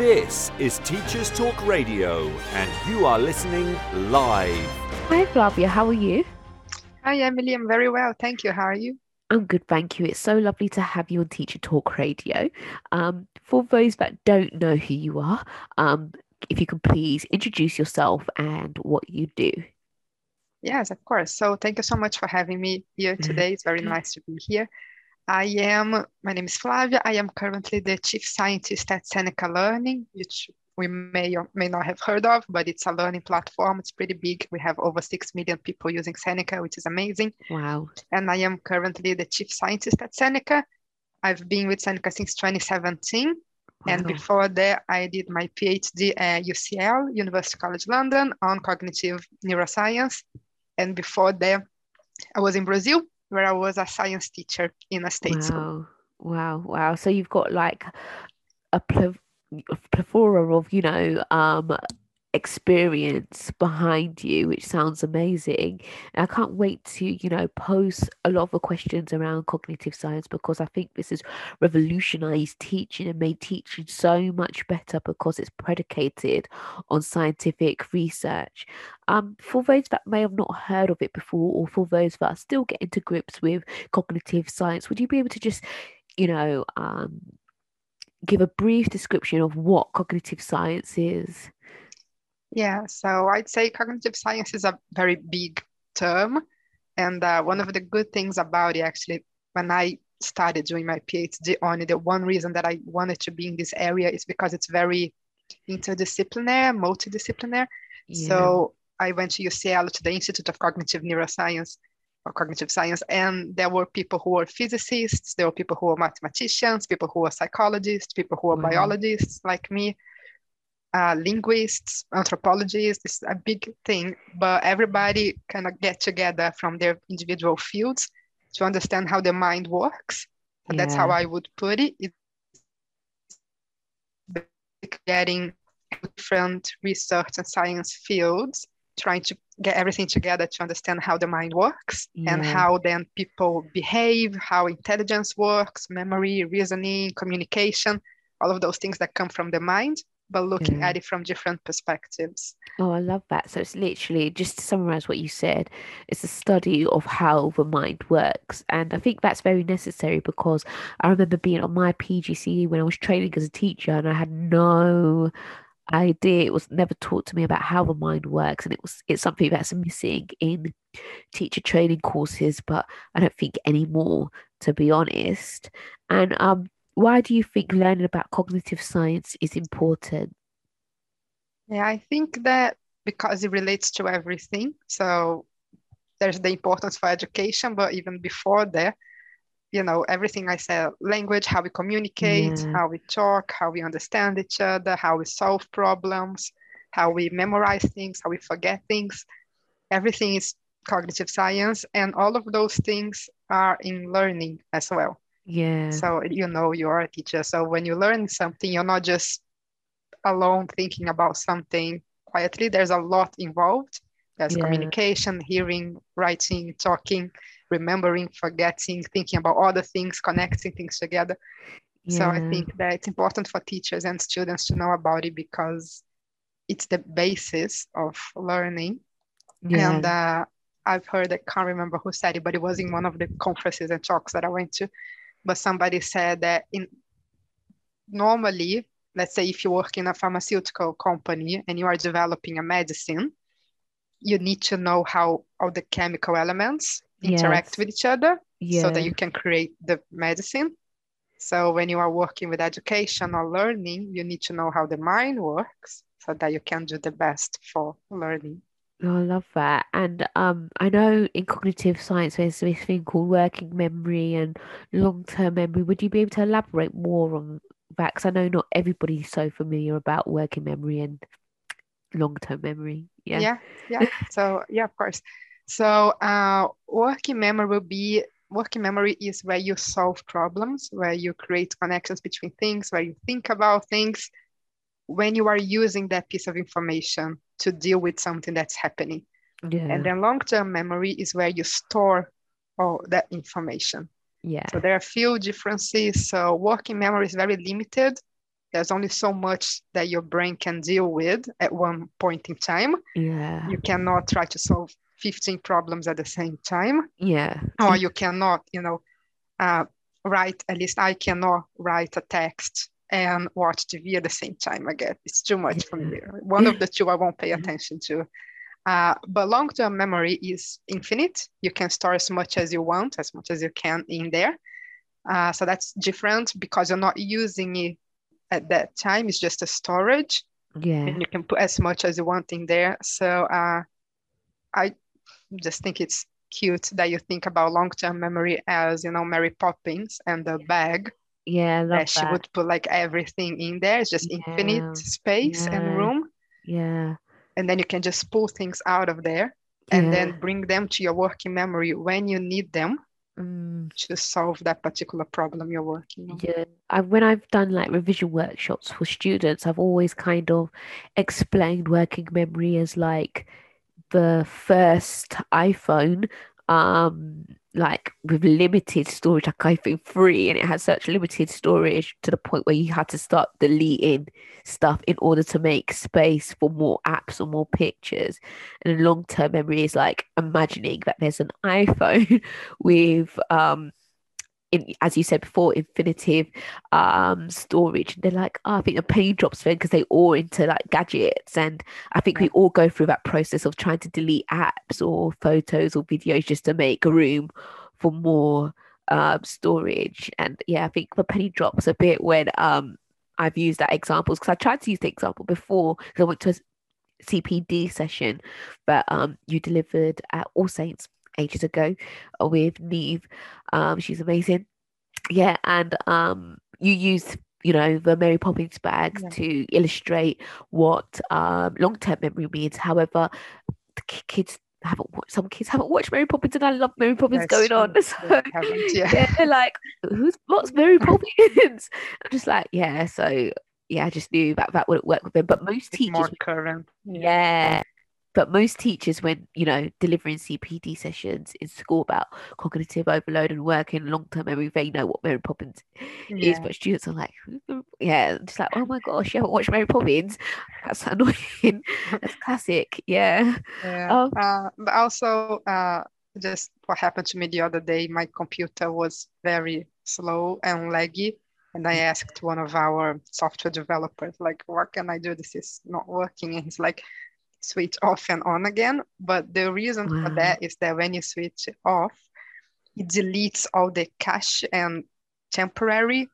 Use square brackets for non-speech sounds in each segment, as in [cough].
This is Teachers Talk Radio, and you are listening live. Hi, Flavia. How are you? Hi, Emily. I'm very well. Thank you. How are you? I'm good, thank you. It's so lovely to have you on Teacher Talk Radio. Um, for those that don't know who you are, um, if you can please introduce yourself and what you do. Yes, of course. So thank you so much for having me here today. It's very nice to be here. I am, my name is Flavia. I am currently the chief scientist at Seneca Learning, which we may or may not have heard of, but it's a learning platform. It's pretty big. We have over 6 million people using Seneca, which is amazing. Wow. And I am currently the chief scientist at Seneca. I've been with Seneca since 2017. Wow. And before that, I did my PhD at UCL, University College London, on cognitive neuroscience. And before that, I was in Brazil, where I was a science teacher in a state wow. school. Wow, wow. So you've got like a pl- plethora of you know um experience behind you which sounds amazing and i can't wait to you know pose a lot of the questions around cognitive science because i think this has revolutionized teaching and made teaching so much better because it's predicated on scientific research um for those that may have not heard of it before or for those that are still getting to grips with cognitive science would you be able to just you know um give a brief description of what cognitive science is? Yeah, so I'd say cognitive science is a very big term. And uh, one of the good things about it, actually, when I started doing my PhD on it, the one reason that I wanted to be in this area is because it's very interdisciplinary, multidisciplinary. Yeah. So I went to UCL, to the Institute of Cognitive Neuroscience, or cognitive science. And there were people who were physicists, there were people who were mathematicians, people who were psychologists, people who were biologists like me, uh, linguists, anthropologists. It's a big thing, but everybody kind of get together from their individual fields to understand how the mind works. Yeah. that's how I would put it. It's getting different research and science fields trying to get everything together to understand how the mind works yeah. and how then people behave, how intelligence works, memory, reasoning, communication, all of those things that come from the mind, but looking yeah. at it from different perspectives. Oh, I love that. So it's literally just to summarize what you said, it's a study of how the mind works. And I think that's very necessary because I remember being on my PGCE when I was training as a teacher and I had no idea it was never taught to me about how the mind works and it was it's something that's missing in teacher training courses but i don't think anymore to be honest and um why do you think learning about cognitive science is important? Yeah i think that because it relates to everything. So there's the importance for education but even before that you know everything i said language how we communicate yeah. how we talk how we understand each other how we solve problems how we memorize things how we forget things. Everything is cognitive science and all of those things are in learning as well yeah so you know you're a teacher so when you learn something you're not just alone thinking about something quietly there's a lot involved there's yeah. communication hearing writing talking remembering, forgetting, thinking about other things, connecting things together. Yeah. So I think that it's important for teachers and students to know about it because it's the basis of learning. Yeah. And uh, I've heard, I can't remember who said it, but it was in one of the conferences and talks that I went to. But somebody said that in normally, let's say if you work in a pharmaceutical company and you are developing a medicine, you need to know how all the chemical elements interact yes. with each other yeah. so that you can create the medicine. So when you are working with education or learning, you need to know how the mind works so that you can do the best for learning. Oh, I love that. And um, I know in cognitive science there's this thing called working memory and long term memory. Would you be able to elaborate more on that? Because I know not everybody's so familiar about working memory and long term memory. Yeah. Yeah. Yeah. so, yeah, of course. So uh, working memory will be working memory is where you solve problems, where you create connections between things, where you think about things when you are using that piece of information to deal with something that's happening. Yeah. And then long-term memory is where you store all that information. Yeah. So there are a few differences. So working memory is very limited there's only so much that your brain can deal with at one point in time. Yeah. You cannot try to solve 15 problems at the same time. Yeah. Or you cannot, you know, uh, write, at least I cannot write a text and watch TV at the same time. I guess it's too much for me. One of the [laughs] two I won't pay attention to. Uh, but long-term memory is infinite. You can store as much as you want, as much as you can in there. Uh, so that's different because you're not using it at that time. It's just a storage. Yeah. And you can put as much as you want in there. So uh, I just think it's cute that you think about long-term memory as, you know, Mary Poppins and the bag. Yeah, I that she would put like everything in there. It's just Yeah, infinite space yeah. and room. Yeah. And then you can just pull things out of there and yeah. then bring them to your working memory when you need them Mm, to solve that particular problem you're working on. yeah. I, when I've done like revision workshops for students, I've always kind of explained working memory as like the first iPhone, um, like with limited storage, like iPhone 3, and it had such limited storage to the point where you had to start deleting stuff in order to make space for more apps or more pictures. And then long-term memory is like imagining that there's an [laughs] iPhone with um in, as you said before, infinitive um storage. They're like, oh, I think the penny drops thing because they all into like gadgets. And I think we all go through that process of trying to delete apps or photos or videos just to make room for more um storage. And yeah, I think the penny drops a bit when um I've used that example because I tried to use the example before because I went to a CPD session that um you delivered at All Saints ages ago with Neve. Um, she's amazing. Yeah, and um, you use you know the Mary Poppins bags Yeah. to illustrate what um long-term memory means. However, the kids haven't watched. Some kids haven't watched Mary Poppins, and I love Mary Poppins That's going on. So [laughs] yeah. yeah. they're like, who's what's Mary [laughs] Poppins? [laughs] I'm just like, yeah. So yeah, I just knew that that wouldn't work with them. But most It's teachers more current. yeah. But most teachers, when you know delivering CPD sessions in school about cognitive overload and working long term memory, they know what Mary Poppins is. Yeah. But students are like, yeah, just like, oh my gosh, you haven't watched Mary Poppins? That's annoying. [laughs] That's classic. Yeah. Yeah. Oh. Uh, but also, uh, just what happened to me the other day, my computer was very slow and laggy. And I asked one of our software developers, like, what can I do? This is not working. And he's like, switch off and on again. But the reason for that is that when you switch off, it deletes all the cache and temporary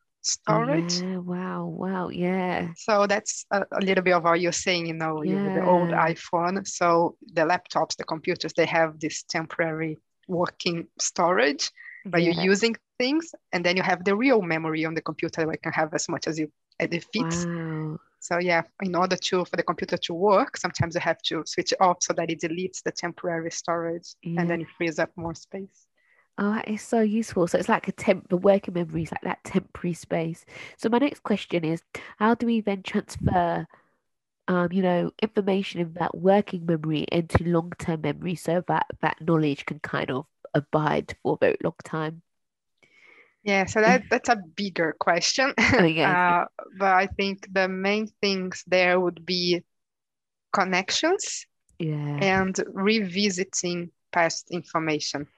Oh, storage. yeah. Wow. Wow. Yeah. So that's a, a little bit of what you're saying, you know, with the old iPhone. So the laptops, the computers, they have this temporary working storage, but Yeah. you're using things, and then you have the real memory on the computer where you can have as much as you as it fits. Wow. So yeah, in order to for the computer to work, sometimes you have to switch it off so that it deletes the temporary storage, and then it frees up more space. Oh, that is so useful. So it's like a temp, the working memory is like that temporary space. So my next question is, how do we then transfer, um, you know, information in that working memory into long-term memory so that that knowledge can kind of abide for a very long time? Yeah, so that that's a bigger question. [laughs] Yeah. Uh, but I think the main things there would be connections Yeah, and revisiting past information.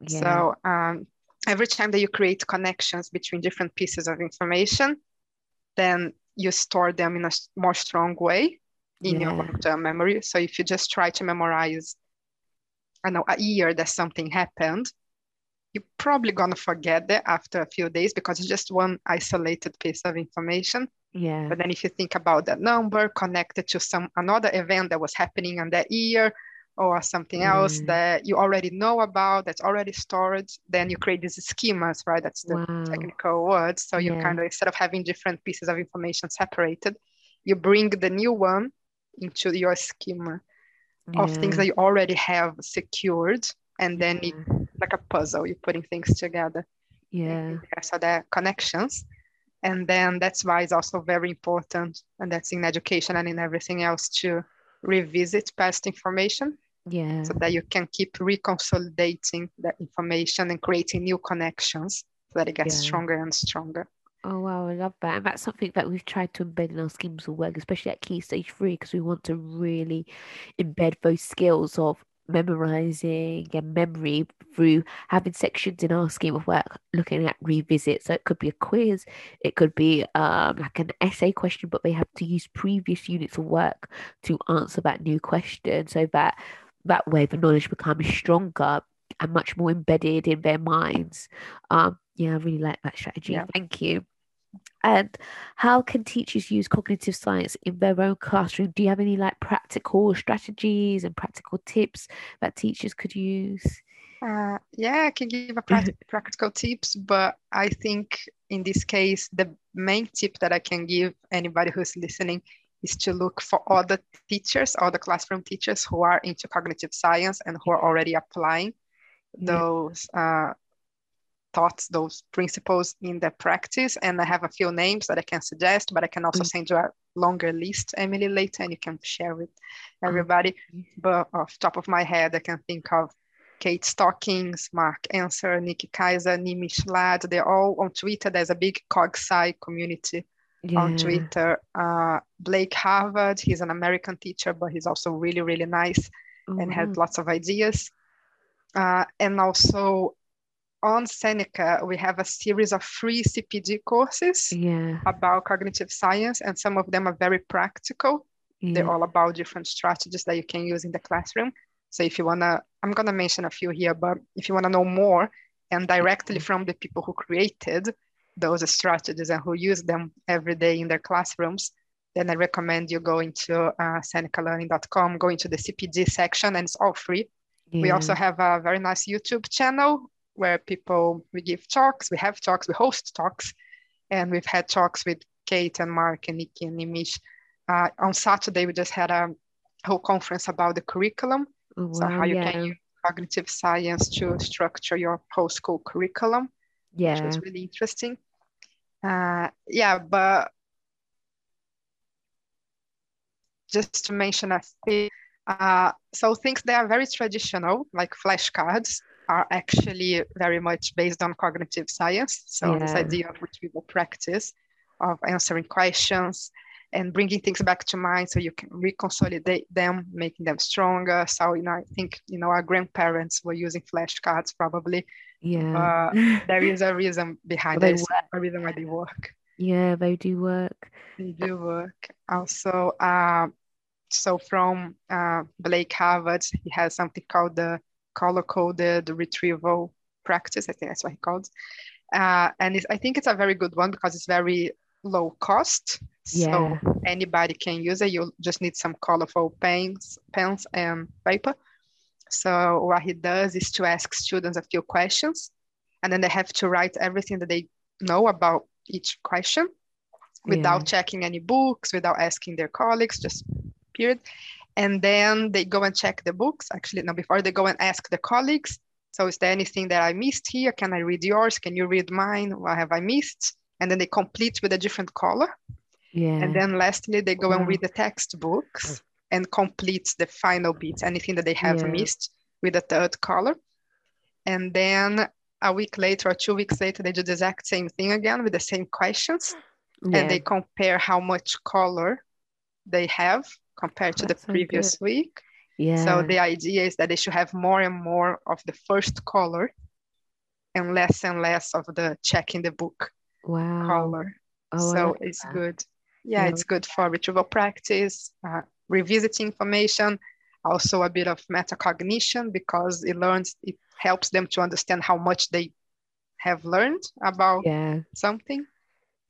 yeah, So um, every time that you create connections between different pieces of information, then you store them in a more strong way in your long-term memory. So if you just try to memorize, I know, a year that something happened, you're probably gonna forget that after a few days because it's just one isolated piece of information. yeah, But then if you think about that number connected to some another event that was happening on that year or something else Mm. that you already know about that's already stored, then you create these schemas, right? That's the wow, technical word. So you Yeah. kind of instead of having different pieces of information separated, you bring the new one into your schema of things that you already have secured, and then it, yeah, like a puzzle, you're putting things together. yeah, so there are connections. And then that's why it's also very important, and that's in education and in everything else, to revisit past information yeah, so that you can keep reconsolidating that information and creating new connections so that it gets Yeah. stronger and stronger. Oh wow, I love that. And that's something that we've tried to embed in our schemes of work, especially at Key Stage 3, because we want to really embed those skills of memorizing and memory through having sections in our scheme of work looking at revisit. So it could be a quiz, it could be um, like an essay question, but they have to use previous units of work to answer that new question so that that way the knowledge becomes stronger and much more embedded in their minds. Um, yeah, I really like that strategy. Yeah. Thank you. And how can teachers use cognitive science in their own classroom? Do you have any like practical strategies and practical tips that teachers could use? Uh, yeah, I can give a [laughs] practical tips, but I think in this case, the main tip that I can give anybody who's listening is to look for other teachers, other classroom teachers who are into cognitive science and who are already applying those uh, thoughts, those principles in the practice. And I have a few names that I can suggest, but I can also mm. send you a longer list, Emily, later, and you can share with everybody. Mm. But off top of my head, I can think of Kate Stockings, Mark Enser, Niki Kaiser, Nimish Lad. They're all on Twitter. There's a big CogSci community yeah. on Twitter. Uh, Blake Harvard, he's an American teacher, but he's also really, really nice mm-hmm. and has lots of ideas. Uh, and also on Seneca, we have a series of free CPD courses yeah. about cognitive science, and some of them are very practical. Yeah. They're all about different strategies that you can use in the classroom. So if you wanna, I'm gonna mention a few here, but if you wanna know more and directly from the people who created those strategies and who use them every day in their classrooms, then I recommend you going to uh, senecalearning.com, going to the CPD section, and it's all free. Yeah. We also have a very nice YouTube channel where people we give talks, we have talks, we host talks, and we've had talks with Kate and Mark and Niki and Nimish. Uh, on Saturday, we just had a whole conference about the curriculum, wow, so how you yeah. can use cognitive science to structure your whole school curriculum. Yeah, which was really interesting. Uh, yeah, but just to mention a few, uh, so things that are very traditional, like flashcards, are actually very much based on cognitive science. So yeah. this idea of retrieval practice, of answering questions and bringing things back to mind so you can reconsolidate them, making them stronger. So, you know, I think, you know, our grandparents were using flashcards probably. Yeah. Uh, [laughs] there is a reason behind it, a reason why they work. Yeah, they do work. They do work. Also, uh, so from uh, Blake Harvard, he has something called the color coded retrieval practice. I think that's what he called. Uh, and I think it's a very good one because it's very low cost. Yeah. So anybody can use it. You just need some colorful pens, pens and paper. So what he does is to ask students a few questions, and then they have to write everything that they know about each question without yeah. checking any books, without asking their colleagues, just period and then they go and check the books. Actually no before they go and ask the colleagues so is there anything that i missed here? Can i read yours? Can you read mine? What have i missed? And then they complete with a different color. Yeah. And then lastly they go wow. and read the textbooks and complete the final bits anything that they have yeah. missed with a third color. And then a week later or two weeks later they do the exact same thing again with the same questions. Yeah. and they compare how much color they have compared to That's the previous so week. Yeah. So the idea is that they should have more and more of the first color and less and less of the checking the book wow. color. Oh, so it's that. good. Yeah, yeah, it's good for retrieval practice, uh, revisiting information, also a bit of metacognition because it learns, it helps them to understand how much they have learned about yeah. something.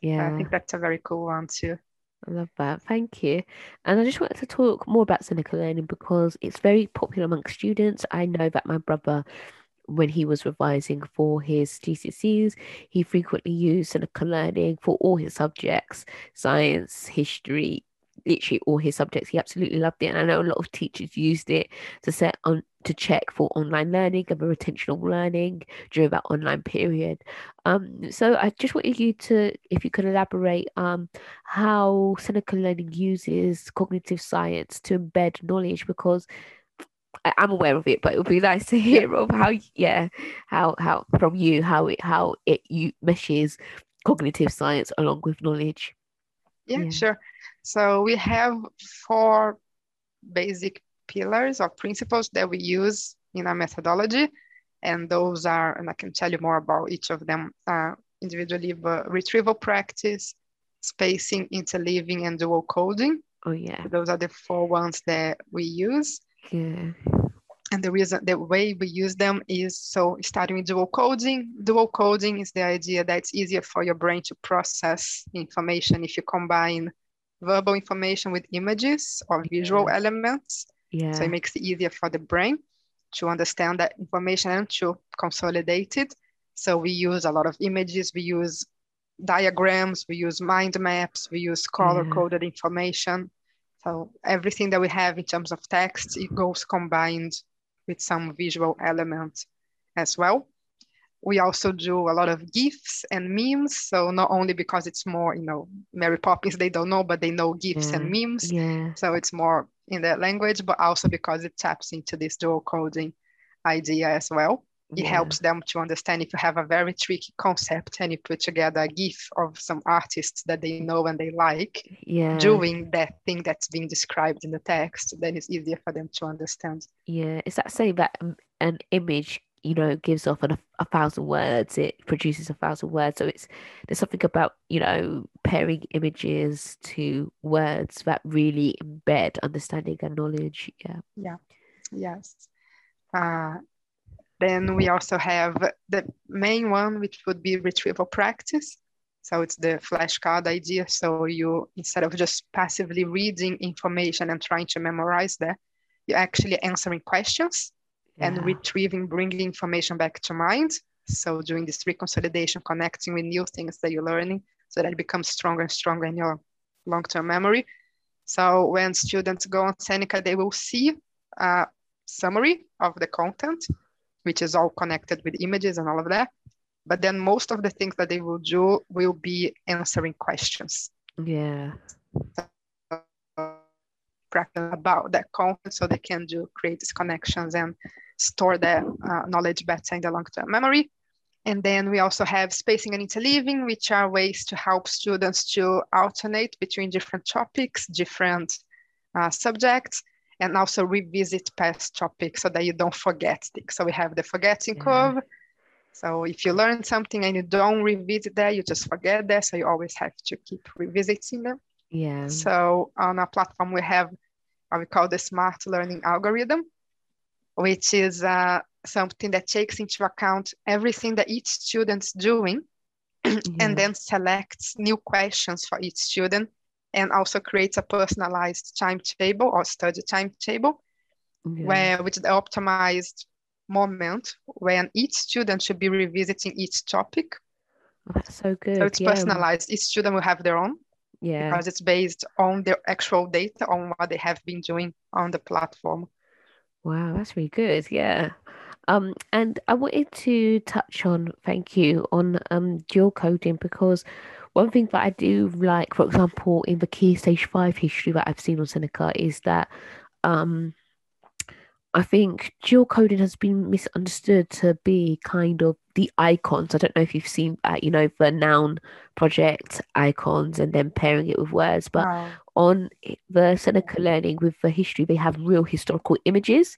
Yeah. I think that's a very cool one too. I love that. Thank you. And I just wanted to talk more about Seneca learning because it's very popular amongst students. I know that my brother, when he was revising for his GCSEs, he frequently used Seneca learning for all his subjects science, history, literally all his subjects. He absolutely loved it. And I know a lot of teachers used it to set on to check for online learning and the retention of learning during that online period. Um, so I just wanted you to, if you could elaborate, um, how Seneca Learning uses cognitive science to embed knowledge because I, am aware of it, but it would be nice to hear of how, yeah, how how from you how it how it you meshes cognitive science along with knowledge? Yeah, yeah, sure. So we have four basic pillars or principles that we use in our methodology. And those are, and I can tell you more about each of them uh, individually, but retrieval practice, spacing, interleaving, and dual coding. Oh, yeah. Those are the four ones that we use. Yeah. And the reason, the way we use them is so starting with dual coding. Dual coding is the idea that it's easier for your brain to process information if you combine verbal information with images or visual yeah. elements. Yeah. So it makes it easier for the brain to understand that information and to consolidate it. So we use a lot of images, we use diagrams, we use mind maps, we use color coded yeah. information. So everything that we have in terms of text, it goes combined with some visual elements as well. We also do a lot of GIFs and memes. So not only because it's more, you know, Mary Poppins, they don't know, but they know GIFs yeah. and memes. Yeah. So it's more in that language, but also because it taps into this dual coding idea as well. It yeah. helps them to understand if you have a very tricky concept and you put together a GIF of some artists that they know and they like yeah. doing that thing that's being described in the text, then it's easier for them to understand. Yeah, is that saying that um, an image you know gives off an, a thousand words it produces a thousand words. So it's there's something about you know pairing images to words that really embed understanding and knowledge. Yeah. Yeah. Yes. Uh, then we also have the main one which would be retrieval practice. So it's the flashcard idea. So you instead of just passively reading information and trying to memorize that you're actually answering questions yeah. and retrieving, bringing information back to mind. So doing this reconsolidation, connecting with new things that you're learning so that it becomes stronger and stronger in your long-term memory. So when students go on Seneca, they will see a summary of the content, which is all connected with images and all of that. But then most of the things that they will do will be answering questions. Yeah. Practice about that content so they can do create these connections and store their uh, knowledge better in the long-term memory. And then we also have spacing and interleaving, which are ways to help students to alternate between different topics, different uh, subjects, and also revisit past topics so that you don't forget things. So we have the forgetting yeah. curve. So if you learn something and you don't revisit that, you just forget that. So you always have to keep revisiting them. Yeah. So on our platform, we have what we call the smart learning algorithm, which is uh, something that takes into account everything that each student's doing [clears throat] and then selects new questions for each student and also creates a personalized timetable or study timetable yeah. where with the optimized moment when each student should be revisiting each topic. Oh, that's so good. So it's yeah. personalized. Each student will have their own. Yeah. Because it's based on the actual data on what they have been doing on the platform. Wow, that's really good. Yeah. Um, and I wanted to touch on, thank you, on um dual coding because one thing that I do like, for example, in the key stage five history that I've seen on Seneca is that um I think dual coding has been misunderstood to be kind of the icons. I don't know if you've seen, uh, you know, the noun project icons and then pairing it with words, but wow. on the Seneca Learning with the history, they have real historical images,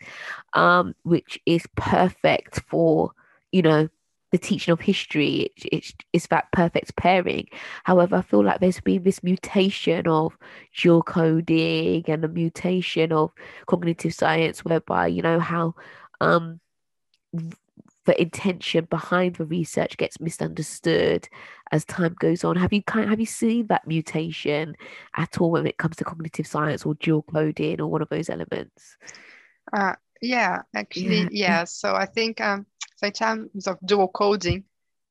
um, which is perfect for, you know, the teaching of history it's, it's that perfect pairing. However i feel like there's been this mutation of dual coding and the mutation of cognitive science whereby you know how um the intention behind the research gets misunderstood as time goes on. Have you kind have you seen that mutation at all when it comes to cognitive science or dual coding or one of those elements? Uh, yeah actually yeah. yeah. So i think um terms of dual coding,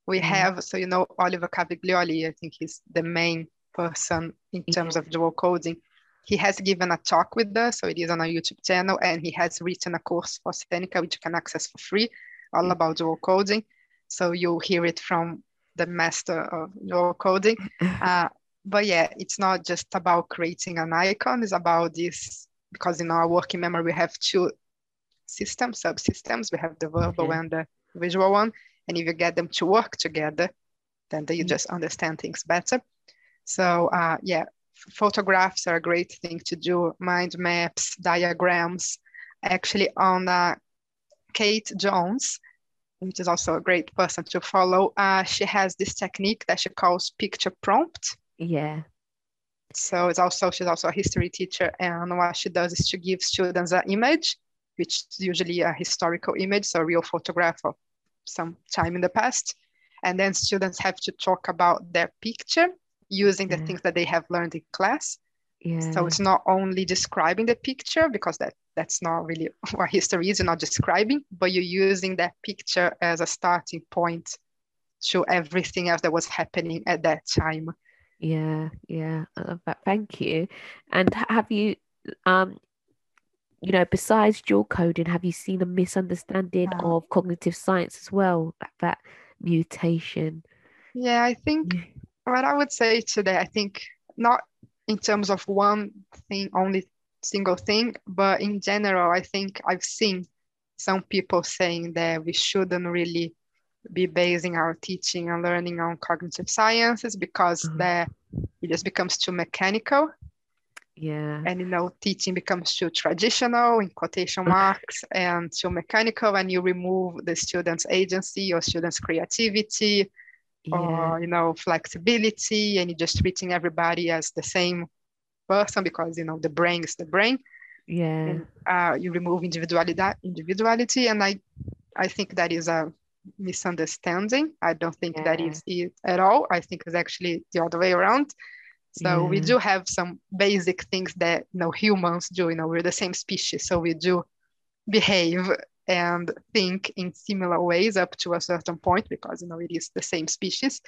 we mm. have, so you know, Oliver Caviglioli, I think he's the main person in terms of dual coding. He has given a talk with us, so it is on our YouTube channel, and he has written a course for Seneca, which you can access for free, all mm. about dual coding. So you'll hear it from the master of dual coding. [laughs] Uh, but yeah, it's not just about creating an icon, it's about this, because in our working memory, we have two systems, subsystems. We have the verbal and the visual one. And if you get them to work together, then they just understand things better. So uh, yeah, photographs are a great thing to do, mind maps, diagrams. Actually on uh, Kate Jones, which is also a great person to follow, uh, she has this technique that she calls picture prompt. Yeah. So it's also she's also a history teacher, and what she does is to give students an image, which is usually a historical image, so a real photograph of some time in the past, and then students have to talk about their picture using the yeah. things that they have learned in class. Yeah. So it's not only describing the picture because that that's not really [laughs] what history is. You're not describing, but you're using that picture as a starting point to everything else that was happening at that time. Yeah, yeah, I love that. Thank you. And have you, um, you know, besides dual coding, have you seen a misunderstanding yeah. of cognitive science as well? That, that mutation. Yeah, I think what I would say today, I think not in terms of one thing, only single thing, but in general, I think I've seen some people saying that we shouldn't really be basing our teaching and learning on cognitive sciences because mm-hmm. that it just becomes too mechanical yeah and you know teaching becomes too traditional in quotation [laughs] marks and too mechanical and you remove the students agency or students creativity yeah. or you know flexibility and you're just treating everybody as the same person because you know the brain is the brain yeah and, uh, you remove individuality individuality and i i think that is a misunderstanding. I don't think yeah. that is it at all. I think it's actually the other way around. So yeah. we do have some basic things that you know humans do. You know, we're the same species, so we do behave and think in similar ways up to a certain point because you know it is the same species.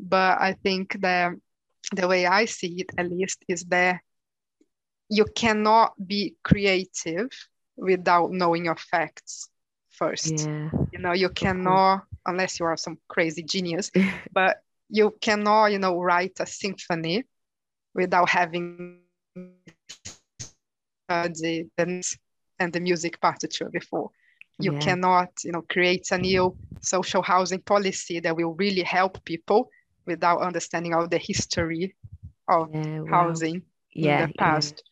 But I think that the way I see it, at least, is that you cannot be creative without knowing your facts first. Yeah. You know, you cannot, unless you are some crazy genius, [laughs] but you cannot, you know, write a symphony without having the, the and the music partiture before. You yeah. cannot, you know, create a new social housing policy that will really help people without understanding all the history of yeah, wow. housing yeah, in the past.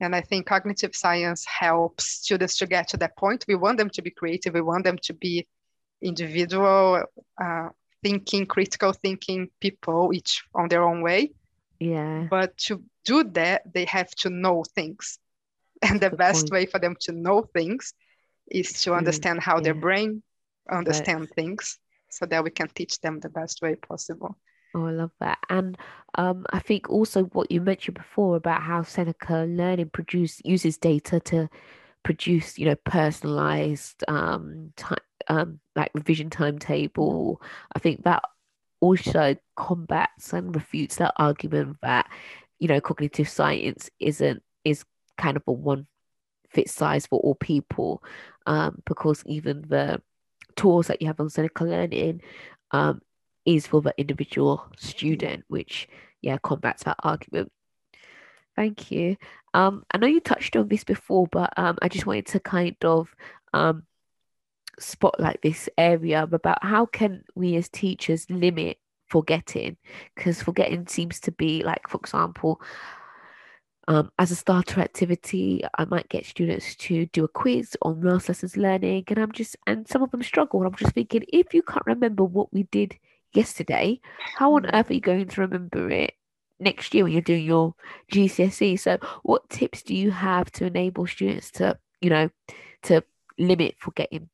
And I think cognitive science helps students to get to that point. We want them to be creative, we want them to be individual, uh, thinking, critical thinking people, each on their own way. Yeah. But to do that, they have to know things. [laughs] And the best point. way for them to know things is to understand how yeah. their brain understand right. things so that we can teach them the best way possible. Oh, I love that. And um, I think also what you mentioned before about how Seneca Learning produce uses data to produce, you know, personalized um, time, um, like revision timetable. I think that also combats and refutes that argument that, you know, cognitive science isn't is kind of a one fit size for all people, um, because even the tools that you have on Seneca Learning um, is for the individual student, which yeah combats that argument. Thank you. Um, I know you touched on this before, but um, I just wanted to kind of um, spotlight this area about how can we as teachers limit forgetting because forgetting seems to be like for example um, as a starter activity i might get students to do a quiz on maths lessons learning and i'm just and some of them struggle and i'm just thinking if you can't remember what we did yesterday, how on earth are you going to remember it next year when you're doing your GCSE? So, what tips do you have to enable students to, you know, to limit forgetting?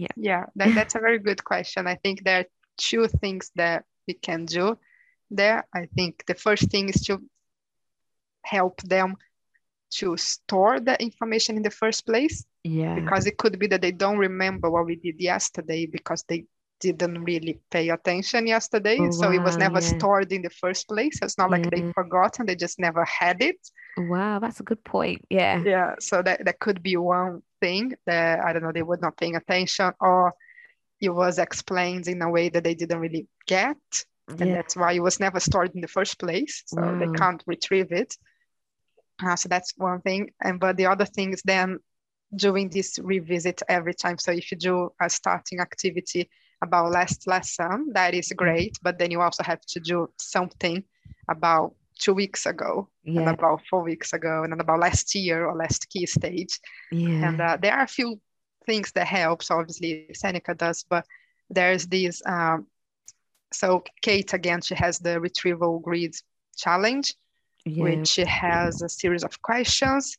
Yeah, yeah, that, [laughs] that's a very good question. I think there are two things that we can do there. I think the first thing is to help them to store the information in the first place. Yeah. Because it could be that they don't remember what we did yesterday because they didn't really pay attention yesterday. Oh, so it was never yeah. stored in the first place. It's not like yeah. they forgot and they just never had it. Wow, that's a good point. Yeah. Yeah. So that, that could be one thing that I don't know, they were not paying attention or it was explained in a way that they didn't really get. And yeah. that's why it was never stored in the first place. So wow. they can't retrieve it. Uh, so that's one thing. And but the other thing is then doing this revisit every time. So if you do a starting activity about last lesson. That is great, but then you also have to do something about two weeks ago Yeah. and about four weeks ago and then about last year or last key stage. Yeah. And uh, there are a few things that helps. Obviously, Seneca does, but there's these. Um, so Kate again, she has the retrieval grid challenge, yeah. which has a series of questions,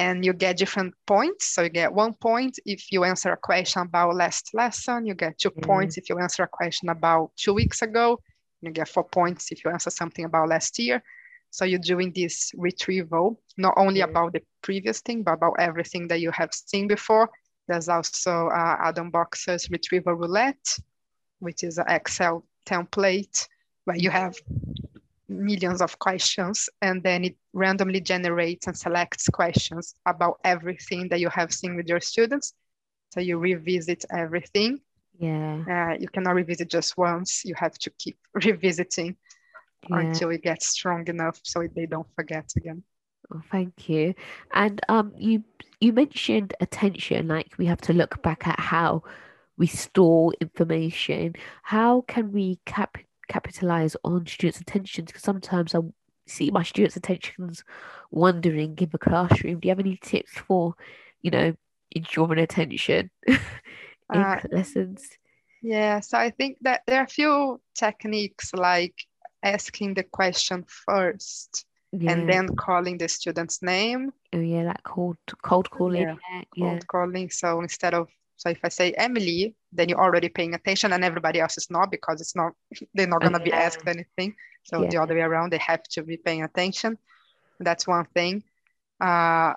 and you get different points. So you get one point if you answer a question about last lesson. You get two Yeah. points if you answer a question about two weeks ago. You get four points if you answer something about last year. So you're doing this retrieval, not only Yeah. about the previous thing, but about everything that you have seen before. There's also uh, Adam Boxer's retrieval roulette, which is an Excel template where you have millions of questions and then it randomly generates and selects questions about everything that you have seen with your students. So you revisit everything. yeah. Uh, you cannot revisit just once. You have to keep [laughs] revisiting Yeah. until it gets strong enough so they don't forget again. Oh, thank you. And um, you you mentioned attention, like we have to look back at how we store information. How can we cap capitalize on students' attention? Because sometimes I see my students' attentions wandering in the classroom. Do you have any tips for, you know, ensuring attention [laughs] in Uh, lessons? Yeah, so I think that there are a few techniques like asking the question first Yeah. and then calling the student's name oh yeah, like cold cold calling. Yeah, yeah, cold calling. So instead of so if I say Emily, then you're already paying attention, and everybody else is not because it's not [laughs] they're not gonna be asked anything. So the other way around, they have to be paying attention. That's one thing. Uh,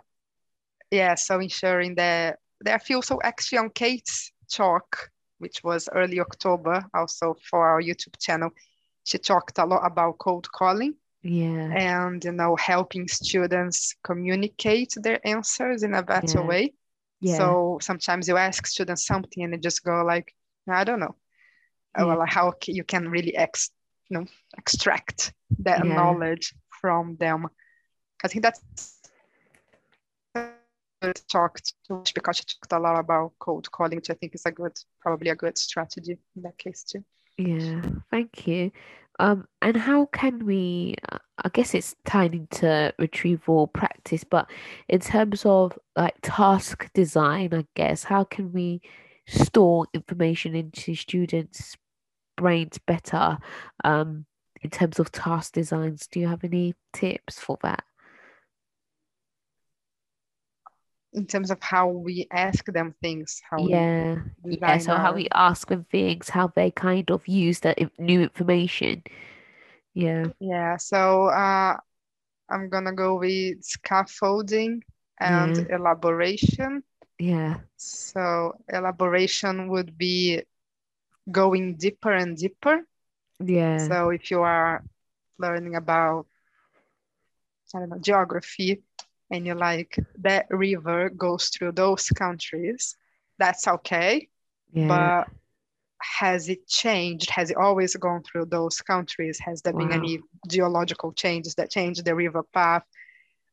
yeah. So ensuring that there are few. So actually on Kate's talk, which was early October, also for our YouTube channel, she talked a lot about cold calling yeah, and you know helping students communicate their answers in a better Yeah. way. Yeah. So sometimes you ask students something and they just go like, I don't know. Uh, Yeah. Well, how you can really ex, you know, extract that Yeah. knowledge from them. I think that's talked to because she talked a lot about cold calling, which I think is a good, probably a good strategy in that case too. Yeah, thank you. Um, and how can we, uh, I guess it's tied into retrieval practice, but in terms of like task design, I guess, how can we store information into students' brains better, um, in terms of task designs? Do you have any tips for that? In terms of how we ask them things, how we Yeah, yeah. So how we ask them things, how they kind of use that new information. Yeah, Yeah, so uh, I'm gonna go with scaffolding and Yeah. elaboration. yeah, So elaboration would be going deeper and deeper. yeah, So if you are learning about, I don't know, geography, and you're like, that river goes through those countries, that's okay. yeah. But has it changed? Has it always gone through those countries? Has there been any geological changes that changed the river path?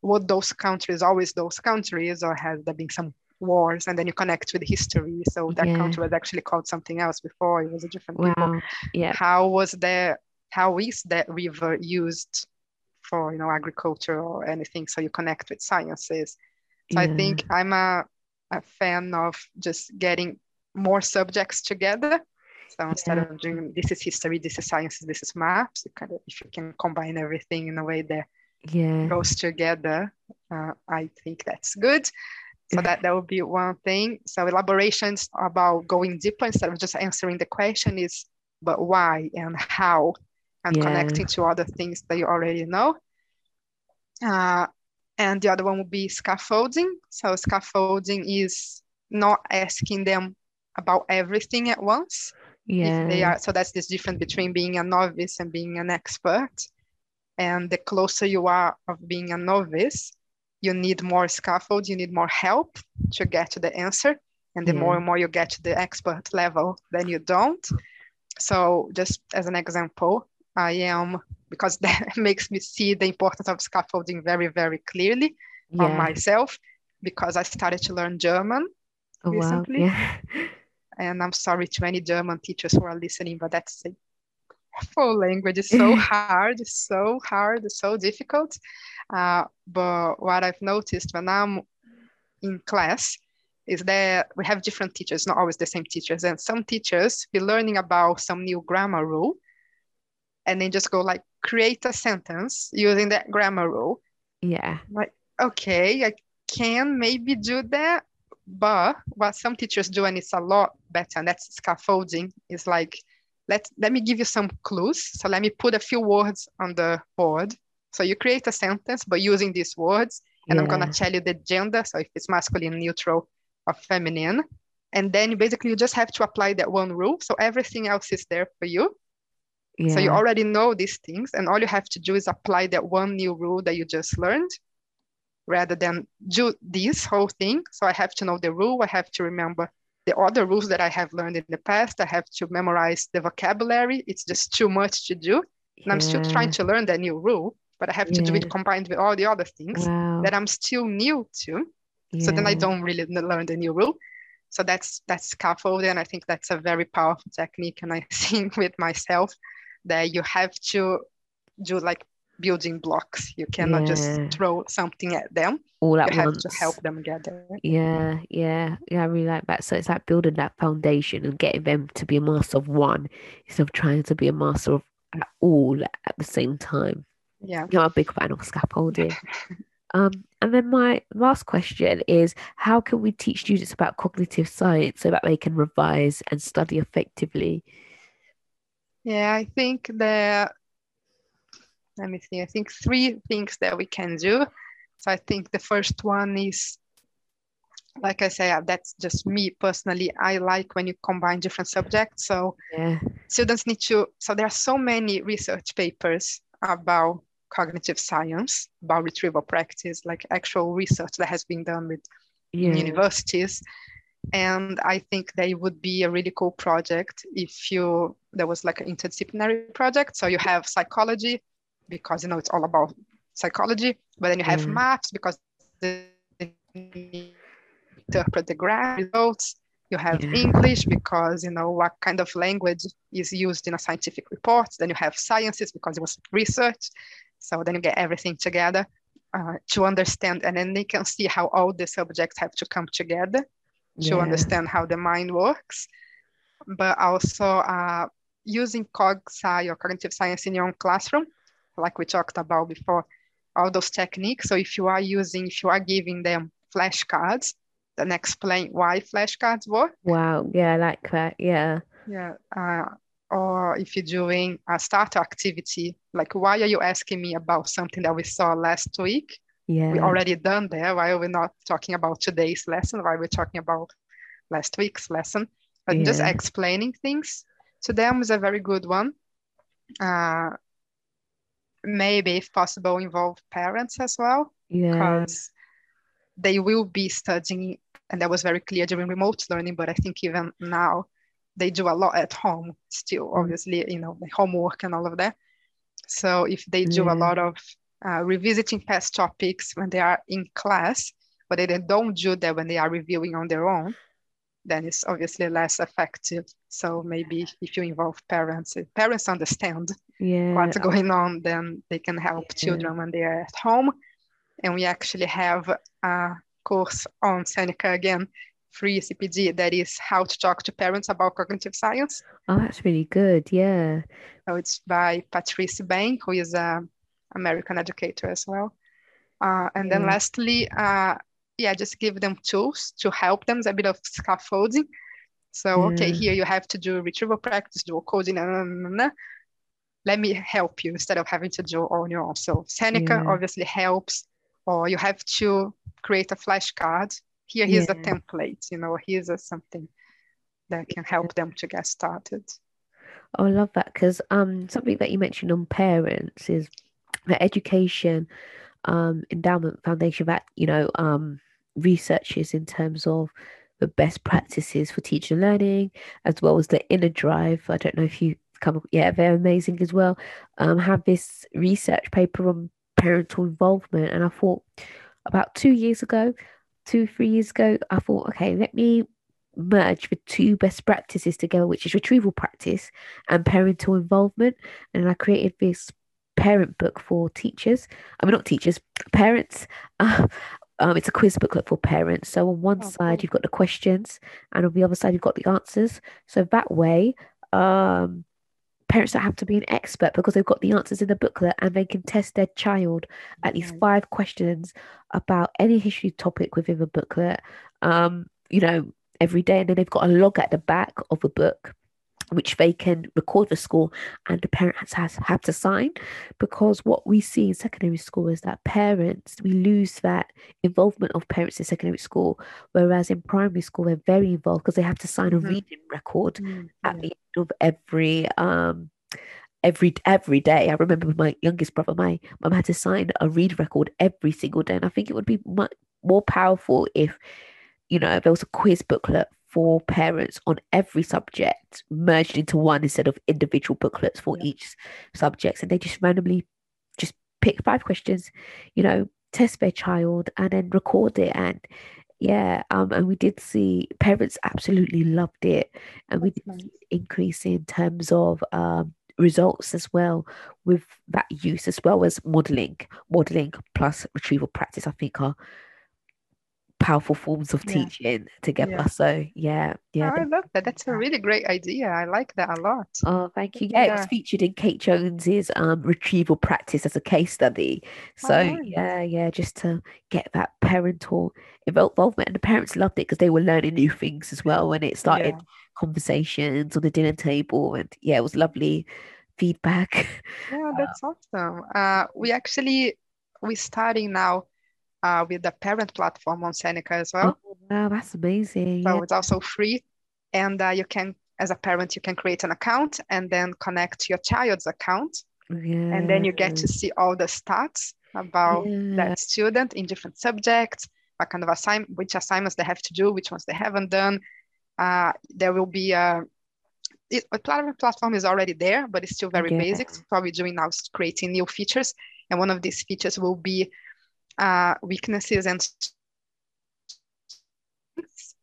Were those countries always those countries, or has there been some wars? And then you connect with history. So that Yeah. country was actually called something else before. It was a different people. Yeah. How was there? How is that river used for you know agriculture or anything? So you connect with sciences. So I think I'm a, a fan of just getting more subjects together. So instead Yeah. of doing this is history, this is sciences, this is maths, you kind of if you can combine everything in a way that Yeah. goes together, uh, I think that's good. So that that would be one thing. So elaborations about going deeper instead of just answering the question is, but why and how, and Yeah. connecting to other things that you already know. Uh, and the other one would be scaffolding. So scaffolding is not asking them about everything at once if they are so that's this difference between being a novice and being an expert and the closer you are of being a novice you need more scaffold you need more help to get to the answer and the more and more you get to the expert level then you don't so just as an example i am because [laughs] that makes me see the importance of scaffolding very very clearly on myself because i started to learn german Oh wow. recently. Yeah. [laughs] and I'm sorry to any German teachers who are listening, but that's a full language. It's so [laughs] hard, so hard, so difficult. Uh, but what I've noticed when I'm in class is that we have different teachers, not always the same teachers. And some teachers be learning about some new grammar rule and then just go like create a sentence using that grammar rule. Yeah. Like, okay, I can maybe do that. But what some teachers do, and it's a lot better, and that's scaffolding, is like, let, let me give you some clues. So let me put a few words on the board. So you create a sentence, by using these words, and yeah. I'm gonna tell you the gender. So if it's masculine, neutral, or feminine. And then basically you just have to apply that one rule. So everything else is there for you. Yeah. So you already know these things, and all you have to do is apply that one new rule that you just learned rather than do this whole thing. So I have to know the rule, I have to remember the other rules that I have learned in the past, I have to memorize the vocabulary. It's just too much to do. And yeah. I'm still trying to learn that new rule, but I have to yeah. do it combined with all the other things wow. that I'm still new to. Yeah. So then I don't really learn the new rule. So that's that's scaffolding. I think that's a very powerful technique. And I [laughs] think with myself that you have to do like building blocks. You cannot yeah. just throw something at them. All at you once. have to help them get there. Yeah, yeah, yeah. I really like that. So it's like building that foundation and getting them to be a master of one instead of trying to be a master of all at the same time. Yeah, I'm a big fan of scaffolding. [laughs] um, and then my last question is: How can we teach students about cognitive science so that they can revise and study effectively? Yeah, I think that let me see, I think three things that we can do. So I think the first one is, like I say, uh, that's just me personally. I like when you combine different subjects. So yeah. students need to, so there are so many research papers about cognitive science, about retrieval practice, like actual research that has been done with yeah. universities. And I think they would be a really cool project if you, there was like an interdisciplinary project. So you have psychology, because you know it's all about psychology but then you have mm. maths because they interpret the graph results you have yeah. english because you know what kind of language is used in a scientific report then you have sciences because it was research so then you get everything together uh, to understand and then they can see how all the subjects have to come together to yeah. understand how the mind works but also uh, using cog sci or cognitive science in your own classroom like we talked about before, all those techniques. So if you are using, if you are giving them flashcards, then explain why flashcards work. Wow. Yeah, I like that. Yeah. Yeah. Uh, or if you're doing a starter activity, like why are you asking me about something that we saw last week? Yeah. We already done there. Why are we not talking about today's lesson? Why we're we talking about last week's lesson? But yeah. just explaining things to them is a very good one. Uh, maybe if possible involve parents as well yeah because they will be studying and that was very clear during remote learning but i think even now they do a lot at home still mm. obviously you know the homework and all of that so if they do yeah. a lot of uh, revisiting past topics when they are in class but they don't do that when they are reviewing on their own then it's obviously less effective. So maybe if you involve parents, if parents understand yeah. what's going on, then they can help yeah. children when they are at home. And we actually have a course on Seneca again, free CPD, that is how to talk to parents about cognitive science. Oh, that's really good. Yeah. So it's by Patrice Bain, who is an American educator as well. Uh, and then lastly, uh, yeah, just give them tools to help them. A bit of scaffolding. So, okay, here you have to do retrieval practice, dual coding, nah, nah, nah, let me help you instead of having to do all on your own. So Seneca yeah. obviously helps, or you have to create a flashcard. Here, here's yeah. a template, you know, here's a something that can help them to get started. Oh, I love that because um, something that you mentioned on parents is the education um, endowment foundation that you know um, researchers in terms of the best practices for teaching and learning, as well as the inner drive. I don't know if you come, yeah, they're amazing as well. Um, have this research paper on parental involvement, and I thought about two years ago, two three years ago, I thought, okay, let me merge the two best practices together, which is retrieval practice and parental involvement. And I created this parent book for teachers. I mean, not teachers, parents. [laughs] Uh, um, it's a quiz booklet for parents. So on one oh, side cool. you've got the questions, and on the other side you've got the answers. So that way, um, parents don't have to be an expert because they've got the answers in the booklet, and they can test their child at least five questions about any history topic within the booklet. Um, you know, every day, and then they've got a log at the back of the book which they can record the score and the parents has have to sign because what we see in secondary school is that parents we lose that involvement of parents in secondary school whereas in primary school they're very involved because they have to sign a mm-hmm. reading record mm-hmm. at the end of every um every every day. I remember my youngest brother, my mum had to sign a read record every single day, and I think it would be much more powerful if you know there was a quiz booklet for parents on every subject merged into one instead of individual booklets for yeah. each subject and they just randomly just pick five questions you know test their child and then record it and yeah um and we did see parents absolutely loved it and we did nice. increase in terms of um results as well with that use as well as modeling modeling plus retrieval practice i think are powerful forms of yeah. teaching together. Yeah. So yeah, yeah. Oh, I love that. That's a really great idea. I like that a lot. Oh, thank you. Yeah, yeah. it was featured in Kate Jones's um, retrieval practice as a case study. So oh, nice. yeah, yeah, just to get that parental involvement, and the parents loved it because they were learning new things as well when it started conversations on the dinner table, and yeah, it was lovely feedback. Yeah, [laughs] that's um, awesome. Uh, we actually we're starting now uh, with the parent platform on Seneca as well. Oh, wow, that's amazing. So yeah. it's also free. And uh, you can, as a parent, you can create an account and then connect your child's account. Yeah. And then you get to see all the stats about yeah. that student in different subjects, what kind of assignment, which assignments they have to do, which ones they haven't done. Uh, there will be a, it, a platform is already there, but it's still very yeah. basic. So what we're doing now is creating new features. And one of these features will be uh, weaknesses and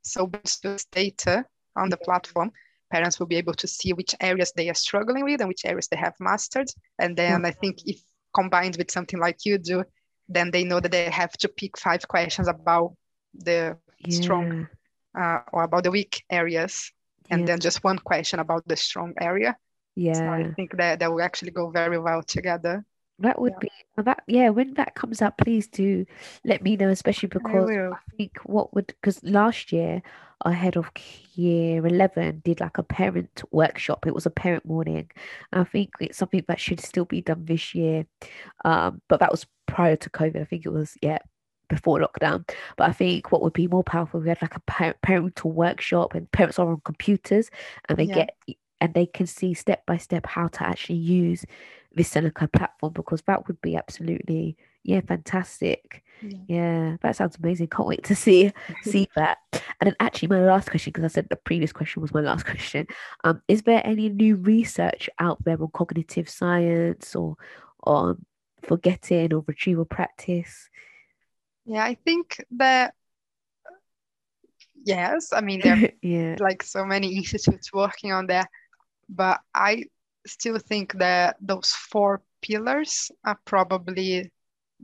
so based data on the platform. Parents will be able to see which areas they are struggling with and which areas they have mastered. And then i think if combined with something like you do then they know that they have to pick five questions about the yeah. strong uh, or about the weak areas and yeah. then just one question about the strong area. Yeah so i think that that will actually go very well together that would yeah. be that yeah when that comes up please do let me know especially because I, I think what would because last year our head of year 11 did like a parent workshop. It was a parent morning. I think it's something that should still be done this year um but that was prior to covid. I think it was yeah before lockdown. But i think what would be more powerful we had like a parent, parental workshop and parents are on computers and they yeah. get and they can see step by step how to actually use this Seneca platform because that would be absolutely yeah fantastic yeah. yeah. that sounds amazing can't wait to see see [laughs] that and then actually my last question because i said the previous question was my last [laughs] question um is there any new research out there on cognitive science or on forgetting or retrieval practice yeah i think that yes i mean there are [laughs] yeah. like so many institutes working on that but i still think that those four pillars are probably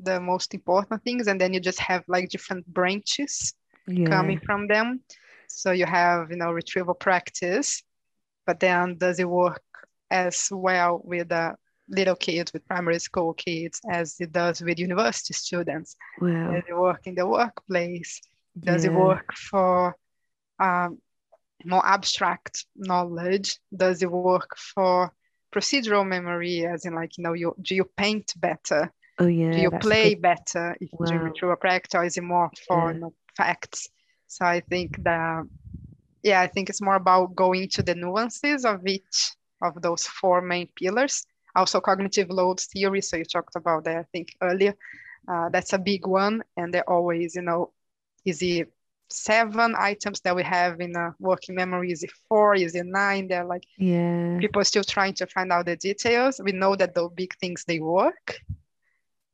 the most important things and then you just have like different branches yeah. coming from them so you have you know retrieval practice but then does it work as well with uh, little kids with primary school kids as it does with university students wow. does it work in the workplace does yeah. it work for um, more abstract knowledge does it work for procedural memory as in like you know you do you paint better oh yeah do you play good. better if wow. you do through a practice or is it more for yeah. facts so i think that yeah i think it's more about going to the nuances of each of those four main pillars also cognitive load theory so you talked about that i think earlier uh, that's a big one and they're always you know is it seven items that we have in a working memory is it four is it nine they're like yeah people are still trying to find out the details we know that the big things they work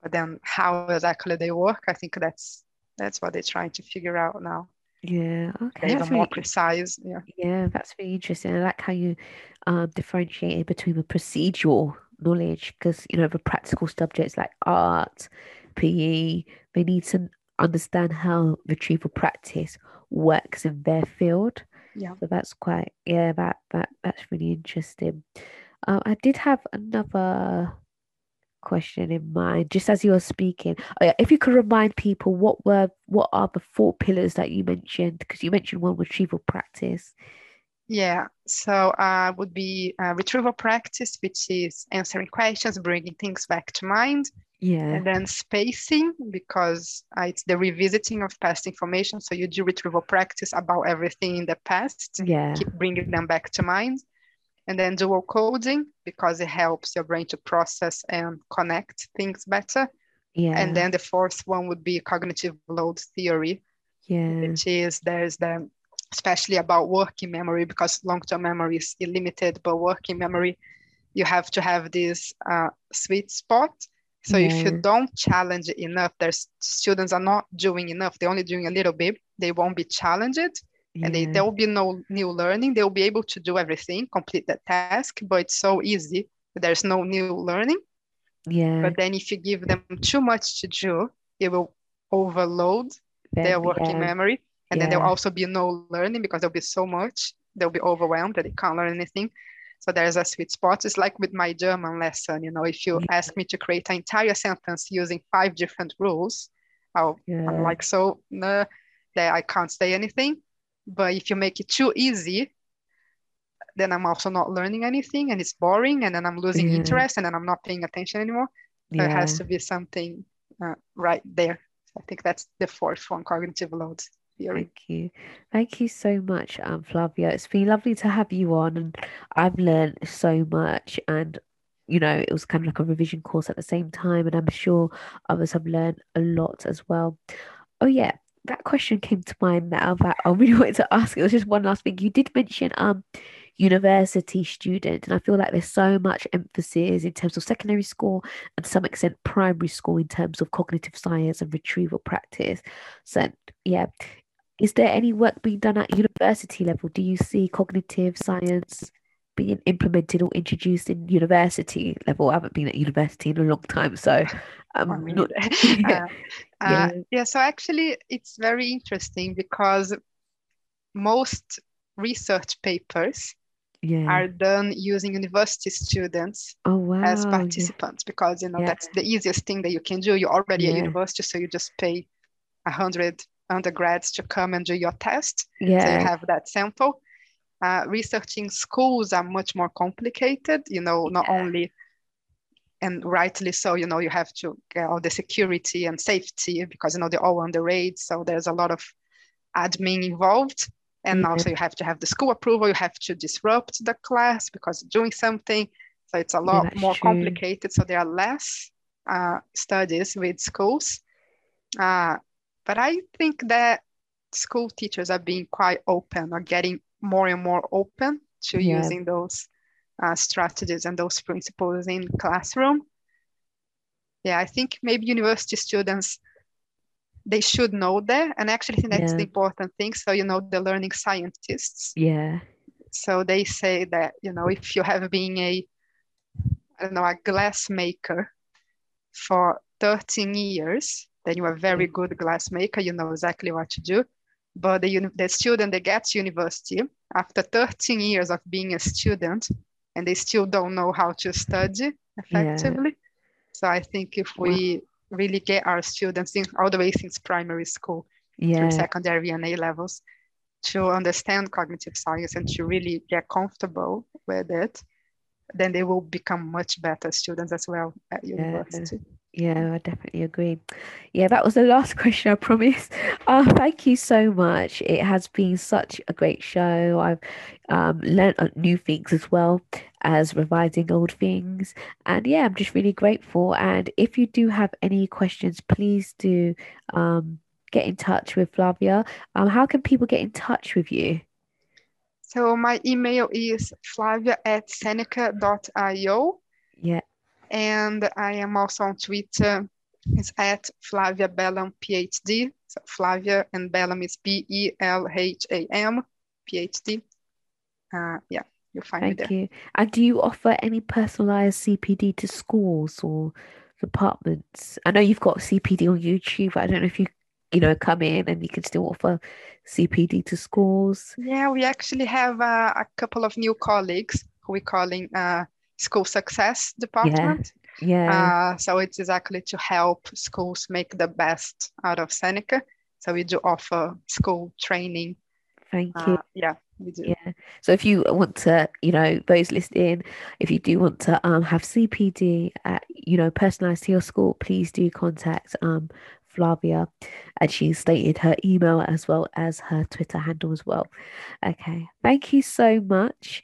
but then how exactly they work i think that's that's what they're trying to figure out now Yeah, okay. That's even more really- precise. Yeah. Yeah, that's really interesting. I like how you um, differentiated between the procedural knowledge because, you know, the practical subjects like art, PE, they need to understand how retrieval practice works in their field. Yeah. So that's quite, yeah, that that that's really interesting. Uh, I did have another question in mind just as you were speaking. Oh, yeah, if you could remind people what were what are the four pillars that you mentioned because you mentioned one retrieval practice. Yeah, so uh, would be uh, retrieval practice, which is answering questions, bringing things back to mind, Yeah. and then spacing, because uh, it's the revisiting of past information. So you do retrieval practice about everything in the past, Yeah. keep bringing them back to mind. And then dual coding, because it helps your brain to process and connect things better. Yeah. And then the fourth one would be cognitive load theory, yeah. which is there's the especially about working memory because long-term memory is limited but working memory you have to have this uh, sweet spot so if you don't challenge enough there's students are not doing enough they're only doing a little bit they won't be challenged and they, there will be no new learning they'll be able to do everything complete the task but it's so easy there's no new learning yeah. but then if you give them too much to do it will overload their working yeah. memory. And then there'll also be no learning because there'll be so much. They'll be overwhelmed that they can't learn anything. So there's a sweet spot. It's like with my German lesson, you know, if you Yeah. ask me to create an entire sentence using five different rules, I'll, Yeah. I'm like, so nah, that I can't say anything. But if you make it too easy, then I'm also not learning anything and it's boring and then I'm losing Yeah. interest and then I'm not paying attention anymore. So it has to be something uh, right there. I think that's the fourth one, cognitive load theory. Thank you. Thank you so much, um, Flavia. It's been lovely to have you on, and I've learned so much. And, you know, it was kind of like a revision course at the same time, and I'm sure others have learned a lot as well. Oh, yeah, that question came to mind now that I really [laughs] wanted to ask. It was just one last thing. You did mention um university student, and I feel like there's so much emphasis in terms of secondary school and to some extent primary school in terms of cognitive science and retrieval practice. So, yeah, is there any work being done at university level? Do you see cognitive science being implemented or introduced in university level? I haven't been at university in a long time, so [laughs] I mean, not. [laughs] [laughs] uh, uh, Yeah. yeah, so actually it's very interesting because most research papers yeah. are done using university students Oh wow. as yeah. participants because you know Yeah. that's the easiest thing that you can do. You're already at university, so you just pay a hundred undergrads to come and do your test. So you have that sample. Uh, researching schools are much more complicated, you know, not Yeah. only, and rightly so, you know, you have to get all the security and safety because, you know, they're all underage. So there's a lot of admin involved. And Yeah. also you have to have the school approval, you have to disrupt the class because doing something. So it's a lot that's more true. complicated. So there are less uh, studies with schools. Uh, but I think that school teachers are being quite open or getting more and more open to Yeah. using those uh, strategies and those principles in classroom. Yeah, I think maybe university students they should know that, and I actually think that's the important thing. So you know, the learning scientists. Yeah. So they say that you know, if you have been a I don't know a glass maker for 13 years, then you are a very mm. good glass maker. You know exactly what to do. But the, the student that gets university after 13 years of being a student and they still don't know how to study effectively. Yeah. So I think if we really get our students in all the way since primary school yeah. through secondary and A levels to understand cognitive science and to really get comfortable with it, then they will become much better students as well at university. Yeah, I definitely agree. Yeah, that was the last [laughs] question, I promise. Uh, thank you so much. It has been such a great show. I've um, learned new things as well as revising old things. And yeah, I'm just really grateful. And if you do have any questions, please do um, get in touch with Flavia. Um, how can people get in touch with you? So my email is flavia at seneca.io. Yeah. And I am also on Twitter. It's at Flavia Belham PhD. So Flavia and Belham is B E L H A M, PhD. Uh, yeah, you'll find Thank me there. you. And do you offer any personalized CPD to schools or departments? I know you've got CPD on YouTube. I don't know if you, you know, come in and you can still offer CPD to schools. Yeah, we actually have uh, a couple of new colleagues who we're calling uh, School Success Department. Yeah. Uh, so it's exactly to help schools make the best out of Seneca. So we do offer school training. Thank you. Uh, yeah, we do. Yeah. So if you want to, you know, those listening, if you do want to um have CPD, at, you know, personalized to your school, please do contact um Flavia, and she stated her email as well as her Twitter handle as well. Okay. Thank you so much.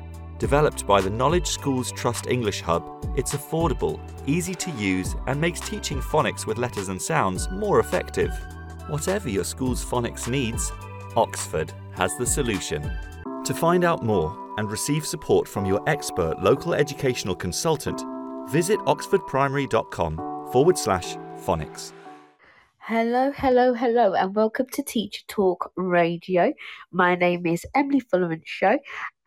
Developed by the Knowledge Schools Trust English Hub, it's affordable, easy to use, and makes teaching phonics with letters and sounds more effective. Whatever your school's phonics needs, Oxford has the solution. To find out more and receive support from your expert local educational consultant, visit oxfordprimary.com forward slash phonics. Hello, hello, hello, and welcome to Teacher Talk Radio. My name is Emily Folorunsho,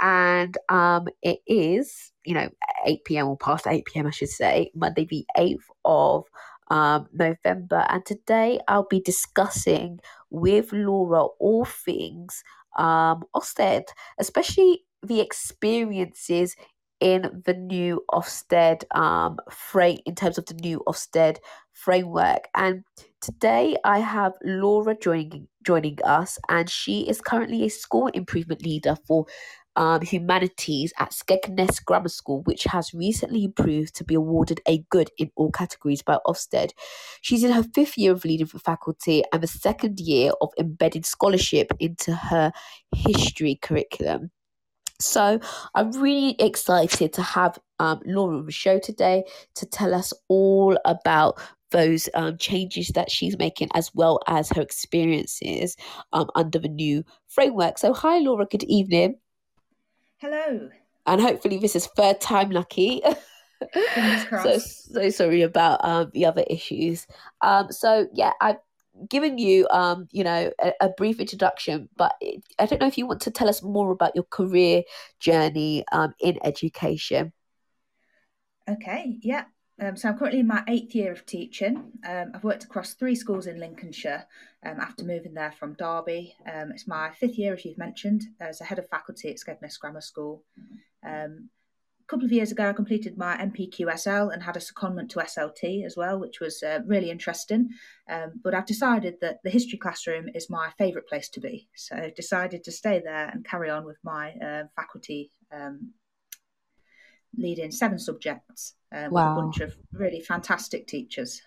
and um, it is, you know, 8 p.m. or past 8 p.m., I should say, Monday, the 8th of um, November. And today I'll be discussing with Laura all things um, Ofsted, especially the experiences in the new Ofsted um, freight in terms of the new Ofsted framework. And today I have Laura joining joining us, and she is currently a school improvement leader for um, humanities at Skegness Grammar School, which has recently proved to be awarded a good in all categories by Ofsted. She's in her fifth year of leading faculty and the second year of embedding scholarship into her history curriculum. So I'm really excited to have um, Laura on the show today to tell us all about those um, changes that she's making as well as her experiences um, under the new framework. So, hi, Laura, good evening. Hello. And hopefully, this is third time lucky. [laughs] So, so sorry about um, the other issues. Um, so, yeah, I've given you, um, you know, a, a brief introduction, but it, I don't know if you want to tell us more about your career journey um, in education. Okay, yeah. Um, so I'm currently in my eighth year of teaching. Um, I've worked across three schools in Lincolnshire um, after moving there from Derby. Um, it's my fifth year, as you've mentioned, as a head of faculty at Skegness Grammar School. Um, a couple of years ago, I completed my NPQSL and had a secondment to SLT as well, which was uh, really interesting. Um, but I've decided that the history classroom is my favourite place to be. So I decided to stay there and carry on with my uh, faculty leading seven subjects uh, Wow. with a bunch of really fantastic teachers.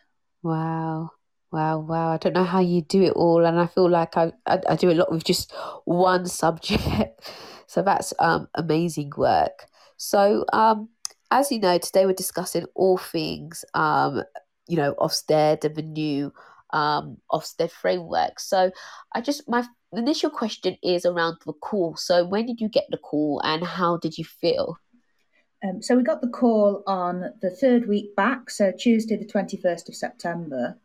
Wow. Wow, wow. I don't know how you do it all. And I feel like I, I, I do a lot with just one [laughs] subject. So that's um, amazing work. So, um, as you know, today we're discussing all things, um, you know, Ofsted and the new um, Ofsted framework. So, I just, my initial question is around the call. So, when did you get the call and how did you feel? Um, so we got the call on the third week back, so Tuesday, the 21st of September.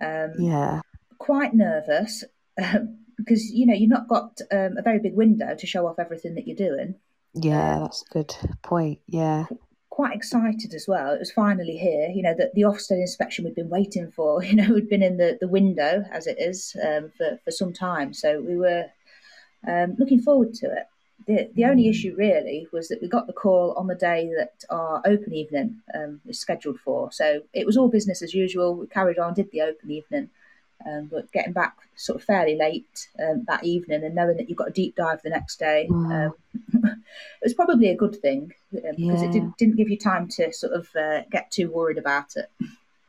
Um, Yeah. Quite nervous um, because, you know, you've not got um, a very big window to show off everything that you're doing. Yeah, that's a good point. Yeah. Quite excited as well. It was finally here, you know, that the Ofsted inspection we'd been waiting for, [laughs] you know, we'd been in the, the window, as it is, um, for, for some time. So we were um, looking forward to it. The, the only issue really was that we got the call on the day that our open evening um, was scheduled for. So it was all business as usual. We carried on, did the open evening, um, but getting back sort of fairly late um, that evening and knowing that you've got a deep dive the next day, Wow. um, [laughs] it was probably a good thing uh, because it didn't, didn't give you time to sort of uh, get too worried about it.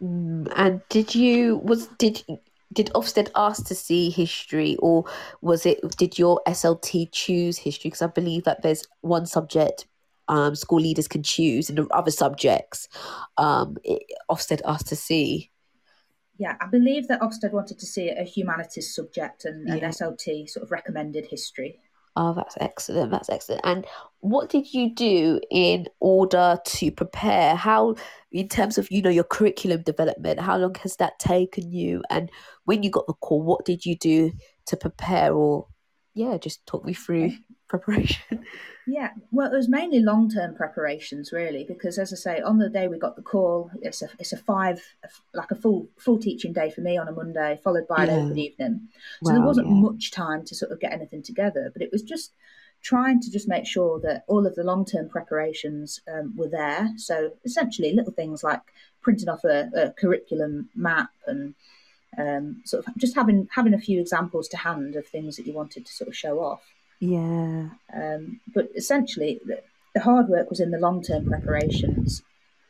Mm, and did you was did did Ofsted ask to see history, or was it did your SLT choose history? Because I believe that there's one subject um, school leaders can choose and other subjects um, it, Ofsted asked to see? Yeah, I believe that Ofsted wanted to see a humanities subject and, and SLT sort of recommended history. Oh, that's excellent. That's excellent. And what did you do in order to prepare? How, in terms of, you know, your curriculum development, how long has that taken you? And when you got the call, what did you do to prepare? Or, yeah, just talk me through [laughs] preparation. Yeah, well, it was mainly long term preparations, really, because as I say, on the day we got the call, it's a it's a five like a full full teaching day for me on a Monday, followed by an open evening. So there wasn't yeah. much time to sort of get anything together, but it was just trying to just make sure that all of the long term preparations um, were there. So essentially, little things like printing off a, a curriculum map and um, sort of just having having a few examples to hand of things that you wanted to sort of show off. Yeah. Um, but essentially, the, the hard work was in the long term preparations.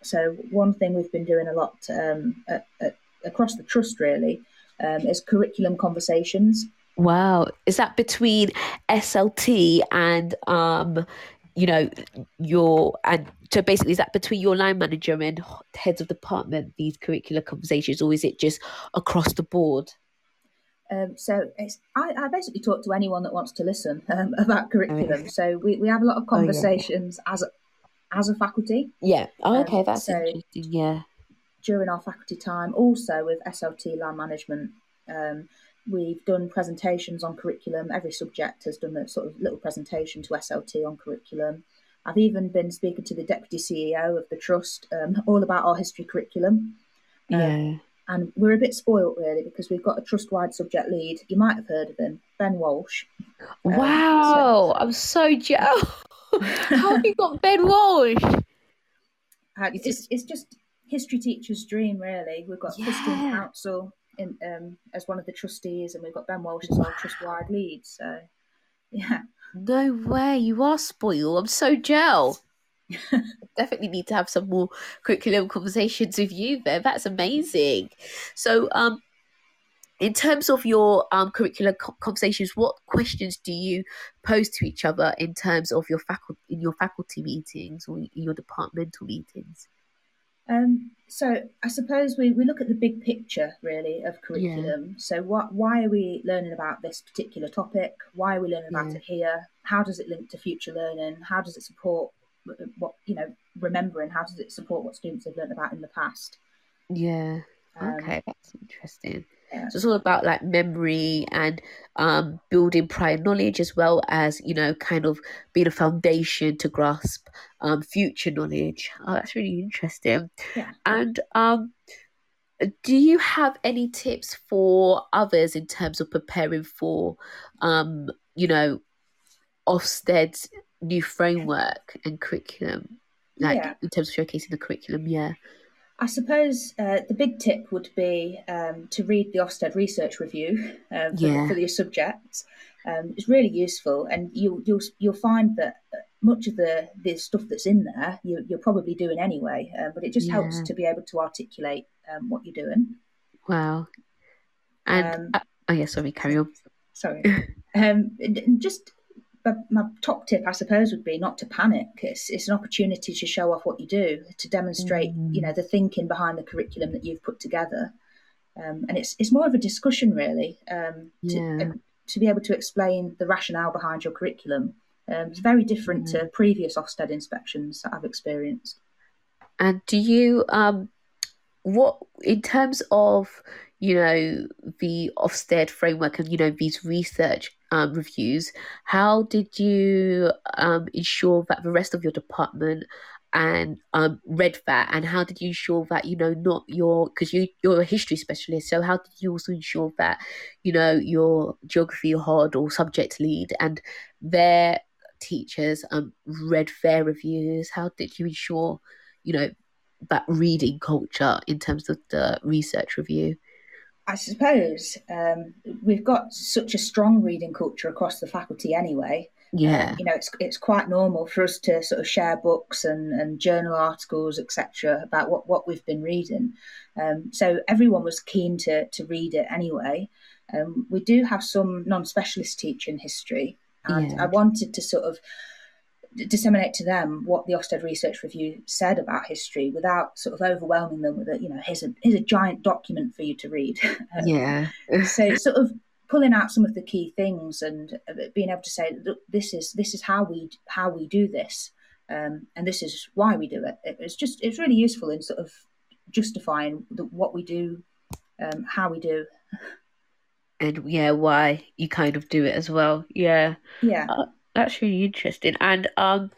So, one thing we've been doing a lot um, at, at, across the trust really um, is curriculum conversations. Wow. Is that between SLT and, um, you know, your, and so basically, is that between your line manager and heads of department, these curricular conversations, or is it just across the board? Um, so, it's, I, I basically talk to anyone that wants to listen um, [laughs] about curriculum. So, we, we have a lot of Oh, yeah. conversations as, a, as a faculty Yeah. Oh, Um, okay. That's so- interesting. Yeah. during our faculty time, also with SLT land management. Um, we've done presentations on curriculum. Every subject has done a sort of little presentation to SLT on curriculum. I've even been speaking to the deputy CEO of the trust um, all about our history curriculum. Um, Yeah. And we're a bit spoilt really because we've got a trust wide subject lead. You might have heard of him, Ben Walsh. um, Wow. [laughs] I'm so jealous. How have you got Ben Walsh? Uh, it's, it's just history teacher's dream, really. We've got history Yeah. council in um, as one of the trustees, and we've got Ben Walsh as our trust wide lead. So, yeah, No way, you are spoiled. I'm so gel. [laughs] Definitely need to have some more curriculum conversations with you there. That's amazing. So, um, in terms of your um curricular co- conversations, what questions do you pose to each other in terms of your faculty in your faculty meetings or in your departmental meetings? Um, so I suppose we, we look at the big picture really of curriculum. So what why are we learning about this particular topic? Why are we learning about Yeah. it here? How does it link to future learning? How does it support what you know remembering? How does it support what students have learned about in the past? Yeah. Um, Okay, that's interesting. yeah. So it's all about like memory and um, building prior knowledge as well as you know kind of being a foundation to grasp um, future knowledge. Oh, that's really interesting. Yeah. And um, do you have any tips for others in terms of preparing for um, you know Ofsted's new framework and curriculum? Like Yeah. in terms of showcasing the curriculum, yeah. I suppose uh, the big tip would be um, to read the Ofsted Research Review um, for, Yeah. for your subjects. Um, it's really useful, and you, you'll you'll find that much of the the stuff that's in there you, you're probably doing anyway. Uh, but it just helps to be able to articulate um, what you're doing. Wow. And Um, uh, oh yeah, sorry, carry on. Sorry. [laughs] um, just my top tip, I suppose, would be not to panic. It's it's an opportunity to show off what you do, to demonstrate, Mm. you know, the thinking behind the curriculum that you've put together. Um, and it's it's more of a discussion, really, um, to, Yeah. to be able to explain the rationale behind your curriculum. Um, it's very different Mm. to previous Ofsted inspections that I've experienced. And do you um what in terms of you know the Ofsted framework and you know these research um, reviews, how did you um ensure that the rest of your department and um read that? And how did you ensure that you know not your because you you're a history specialist so how did you also ensure that you know your geography hard or subject lead and their teachers um read their reviews? How did you ensure you know that reading culture in terms of the research review I suppose um, we've got such a strong reading culture across the faculty anyway. yeah Um, you know, it's it's quite normal for us to sort of share books and, and journal articles, etc., about what, what we've been reading. Um, so everyone was keen to to read it anyway. Um, we do have some non-specialist teaching history, and Yeah. I wanted to sort of disseminate to them what the Ofsted Research Review said about history without sort of overwhelming them with a, you know, here's a here's a giant document for you to read. [laughs] Um, yeah. [laughs] so sort of pulling out some of the key things and uh, being able to say, look, this is this is how we how we do this, um, and this is why we do it. It's just it's really useful in sort of justifying the, what we do, um, how we do. And yeah, why you kind of do it as well. Yeah. Yeah. Uh, that's really interesting. And um,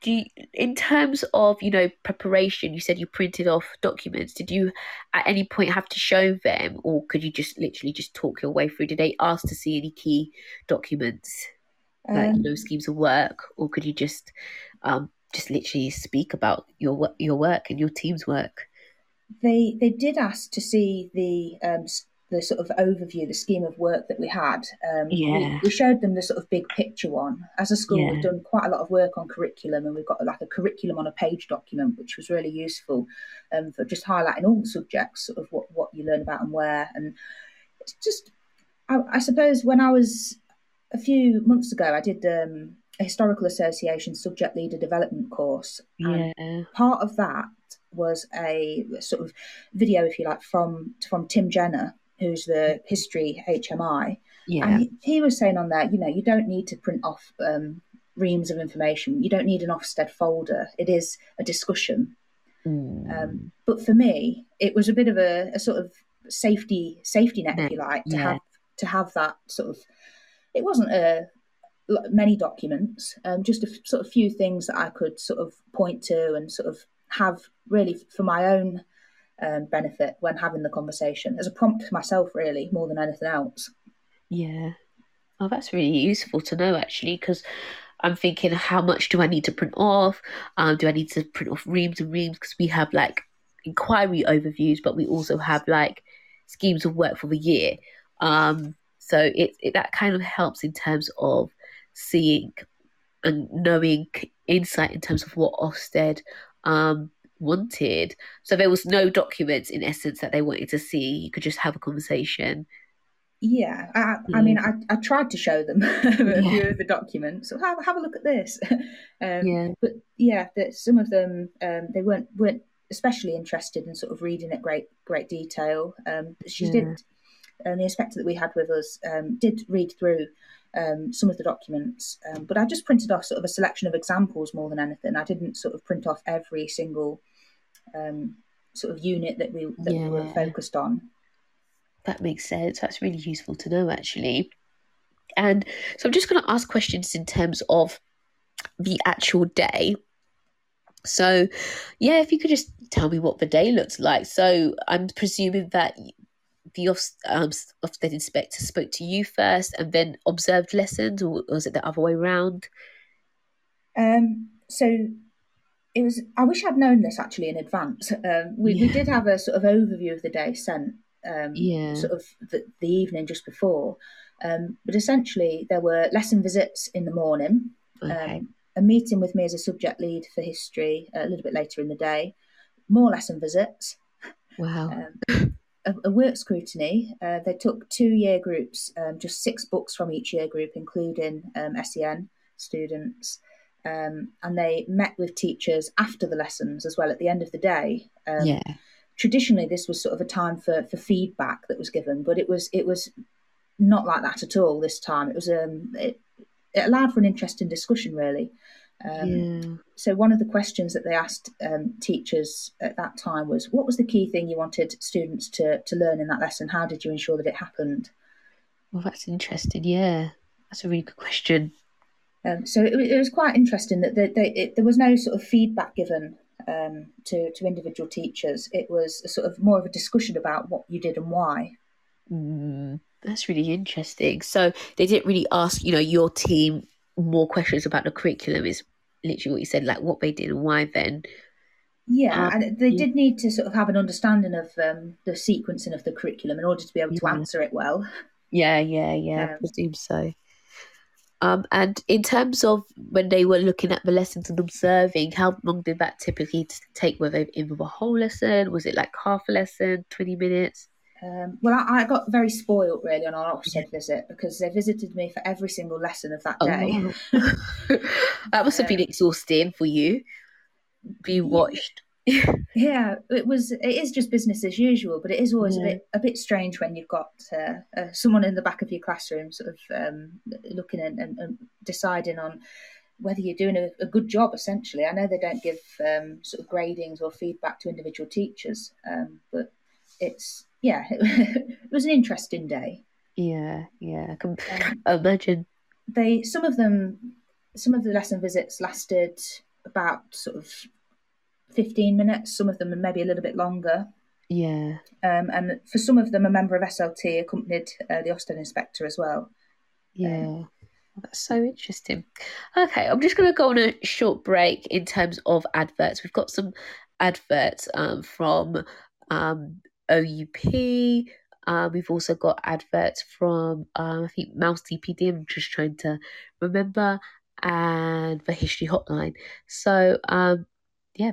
do you, in terms of you know preparation, you said you printed off documents. Did you at any point have to show them, or could you just literally just talk your way through? Did they ask to see any key documents, um, like you know schemes of work, or could you just um, just literally speak about your your work and your team's work? They they did ask to see the um, the sort of overview, the scheme of work that we had. Um, yeah. We, we, showed them the sort of big picture one. As a school, yeah. we've done quite a lot of work on curriculum, and we've got like a curriculum on a page document, which was really useful um, for just highlighting all the subjects, sort of what, what you learn about and where. And it's just, I, I suppose, when I was a few months ago, I did um, a historical association subject leader development course. Yeah. part of that was a sort of video, if you like, from from Tim Jenner, who's the history HMI. Yeah. And he, he was saying on there, you know, you don't need to print off um, reams of information. You don't need an Ofsted folder. It is a discussion. Mm. Um, but for me, it was a bit of a, a sort of safety safety net, if you like, to yeah. have to have that sort of. It wasn't a many documents, um, just a f- sort of few things that I could sort of point to and sort of have really for my own um, benefit when having the conversation as a prompt to myself, really, more than anything else. Yeah. Oh, that's really useful to know actually, because I'm thinking, how much do I need to print off? Um, do I need to print off reams and reams? Because we have like inquiry overviews, but we also have like schemes of work for the year. Um, so it, it that kind of helps in terms of seeing and knowing insight in terms of what Ofsted um, wanted. So there was no documents in essence that they wanted to see. You could just have a conversation. Yeah, I, I mean, I, I tried to show them [laughs] a yeah. few of the documents. So have, have a look at this. [laughs] um, yeah, but yeah, that some of them um, they weren't weren't especially interested in sort of reading at great great detail. Um, she yeah. did, and the inspector that we had with us um, did read through um, some of the documents, um, but I just printed off sort of a selection of examples more than anything. I didn't sort of print off every single um, sort of unit that we that yeah. we were focused on. That makes sense. That's really useful to know, actually. And so I'm just going to ask questions in terms of the actual day. So, yeah, if you could just tell me what the day looks like. So, I'm presuming that the off, um, Ofsted inspector spoke to you first and then observed lessons, or was it the other way around? Um, so it was. I wish I'd known this actually in advance. Um, we, yeah. we did have a sort of overview of the day sent. Um, yeah. Sort of the, the evening just before, um, but essentially there were lesson visits in the morning. Okay. Um, a meeting with me as a subject lead for history a little bit later in the day. More lesson visits. Wow. Um, a, a, work scrutiny. Uh, they took two year groups, um, just six books from each year group, including um, SEN students. Um, and they met with teachers after the lessons as well at the end of the day. Um, yeah. Traditionally, this was sort of a time for, for feedback that was given, but it was it was not like that at all this time. It was um it, it allowed for an interesting discussion really. Um, yeah. So one of the questions that they asked um, teachers at that time was, "What was the key thing you wanted students to to learn in that lesson? How did you ensure that it happened?" Well, that's interesting. Yeah, that's a really good question. Um, so it, it, was quite interesting that they, they, it, there was no sort of feedback given um, to to individual teachers. It was sort of more of a discussion about what you did and why. Mm, that's really interesting. So they didn't really ask, you know, your team more questions about the curriculum. Is literally what you said, like what they did and why. Then, yeah, um, and they did need to sort of have an understanding of um, the sequencing of the curriculum in order to be able to answer it well. Yeah, yeah, yeah. [laughs] Um, I presume so. Um, and in terms of when they were looking at the lessons and observing, how long did that typically take? Were they in the whole lesson? Was it like half a lesson, twenty minutes? Um, well, I, I, got very spoiled really on our Ofsted visit because they visited me for every single lesson of that oh, day. Oh. [laughs] that must have [laughs] been exhausting for you. Be watched. [laughs] yeah, it was. It is just business as usual, but it is always yeah. a bit a bit strange when you've got uh, uh, someone in the back of your classroom, sort of um, looking and, and, and, deciding on whether you're doing a, a, good job. Essentially, I know they don't give um, sort of gradings or feedback to individual teachers, um, but it's yeah, [laughs] it was an interesting day. Yeah, yeah, I can um, [laughs] imagine. They some of them, some of the lesson visits lasted about sort of fifteen minutes. Some of them are maybe a little bit longer. Yeah. Um, and for some of them, a member of SLT accompanied uh, the Ofsted inspector as well. Yeah. Um, that's so interesting. Okay, I'm just going to go on a short break in terms of adverts. We've got some adverts um, from um, OUP. Uh, we've also got adverts from, um, I think, Mouse DPD. I'm just trying to remember, and the History Hotline. So, um, yeah,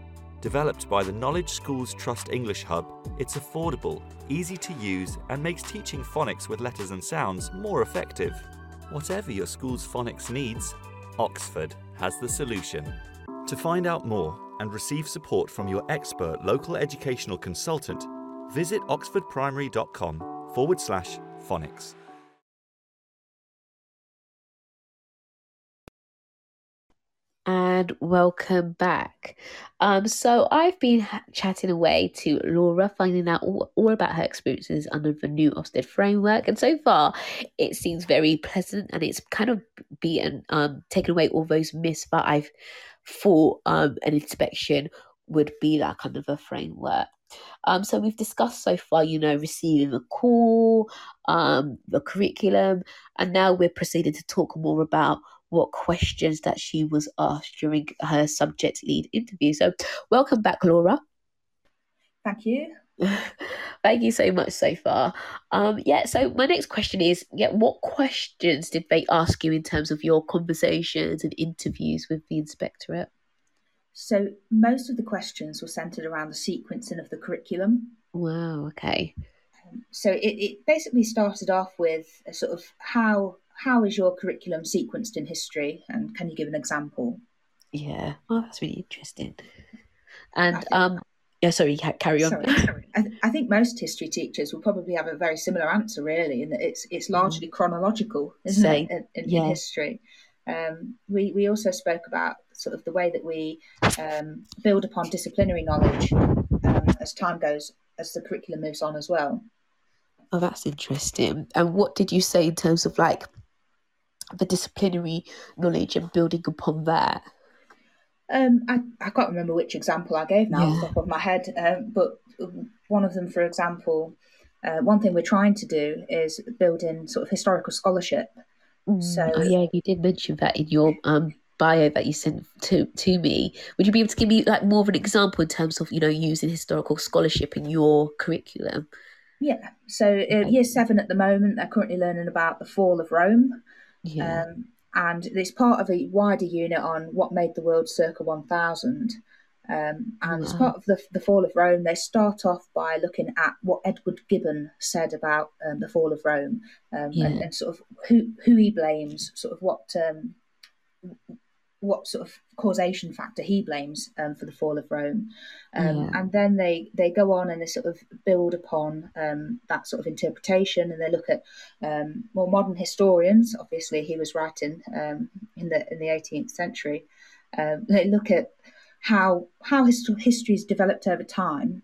Developed by the Knowledge Schools Trust English Hub, it's affordable, easy to use, and makes teaching phonics with letters and sounds more effective. Whatever your school's phonics needs, Oxford has the solution. To find out more and receive support from your expert local educational consultant, visit oxfordprimary.com forward slash phonics. And welcome back. Um, so I've been ha- chatting away to Laura, finding out all, all, about her experiences under the new Ofsted framework, and so far it seems very pleasant, and it's kind of beaten, um, taken away all those myths that I've thought um, an inspection would be like under the framework. Um, so we've discussed so far, you know, receiving a call, um, the curriculum, and now we're proceeding to talk more about what questions that she was asked during her subject lead interview. So welcome back, Laura. Thank you. [laughs] Thank you so much so far. Um, yeah, so my next question is, yeah, what questions did they ask you in terms of your conversations and interviews with the inspectorate? So most of the questions were centered around the sequencing of the curriculum. Wow. Okay. Um, so it, it basically started off with a sort of how how is your curriculum sequenced in history, and can you give an example? Yeah. Oh, that's really interesting. And think, um, yeah, sorry, carry on. Sorry, sorry. I, th- I, think most history teachers will probably have a very similar answer, really, in that it's it's largely mm. chronological, isn't Same. it, in, in, yeah. history. Um, we, we also spoke about sort of the way that we um, build upon disciplinary knowledge um, as time goes, as the curriculum moves on as well. Oh, that's interesting. And what did you say in terms of like the disciplinary knowledge and building upon that? Um, I, I can't remember which example I gave now yeah. off the top of my head, um, but one of them, for example, uh, one thing we're trying to do is build in sort of historical scholarship Mm. So oh, yeah, you did mention that in your um, bio that you sent to to me. Would you be able to give me like more of an example in terms of you know using historical scholarship in your curriculum? Yeah. So uh, year seven at the moment, they're currently learning about the fall of Rome. Yeah. Um, and it's part of a wider unit on what made the world circa 1000. Um, and wow. as part of the, the fall of Rome, they start off by looking at what Edward Gibbon said about um, the fall of Rome um, yeah. and, and, sort of who who he blames, sort of what um, what sort of causation factor he blames um, for the fall of Rome, um, yeah. and then they they go on and they sort of build upon that sort of interpretation, and they look at more modern historians. Obviously, he was writing in the in the 18th century. they look at how how history has developed over time.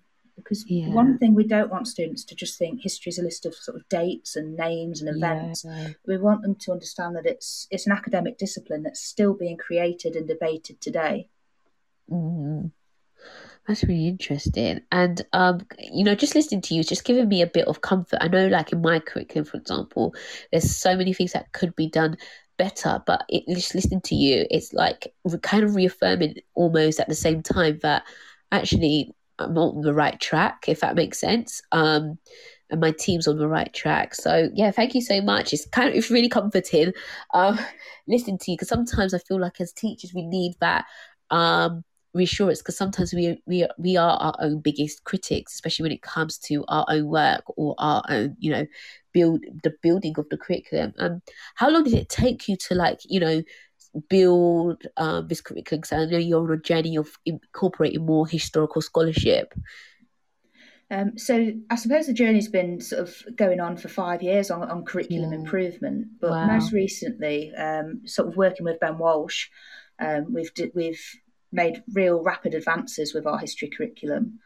Because yeah. one thing we don't want students to just think history is a list of sort of dates and names and events. Yeah. We want them to understand that it's it's an academic discipline that's still being created and debated today. Mm. That's really interesting. And um, you know, just listening to you is just giving me a bit of comfort. I know like in my curriculum, for example, there's so many things that could be done better, but it, just listening to you, it's like kind of reaffirming almost at the same time that actually I'm on the right track, if that makes sense. Um, and my team's on the right track. So yeah, thank you so much. It's kind of it's really comforting um, [laughs] listening to you because sometimes I feel like as teachers we need that um, reassurance because sometimes we we we are our own biggest critics, especially when it comes to our own work or our own you know build the building of the curriculum. Um, how long did it take you to like you know build um, this curriculum? Because I know you're on a journey of incorporating more historical scholarship. Um, so I suppose the journey's been sort of going on for five years on, on curriculum yeah. improvement, but wow. most recently, um, sort of working with Ben Walsh, um, we've we've made real rapid advances with our history curriculum,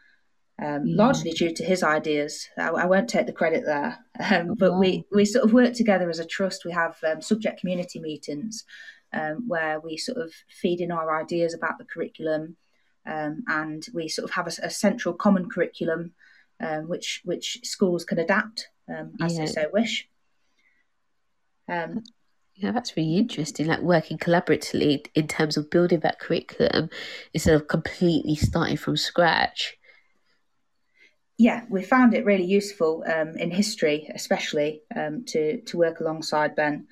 um, yeah. largely due to his ideas. I, I won't take the credit there, um, but we we sort of work together as a trust. We have um, subject community meetings where we sort of feed in our ideas about the curriculum. and we sort of have a, a central common curriculum um, which which schools can adapt um, as yeah. they so wish. Um, yeah, that's really interesting. Like working collaboratively in terms of building that curriculum instead of completely starting from scratch. Yeah, we found it really useful um, in history, especially um, to to work alongside Ben.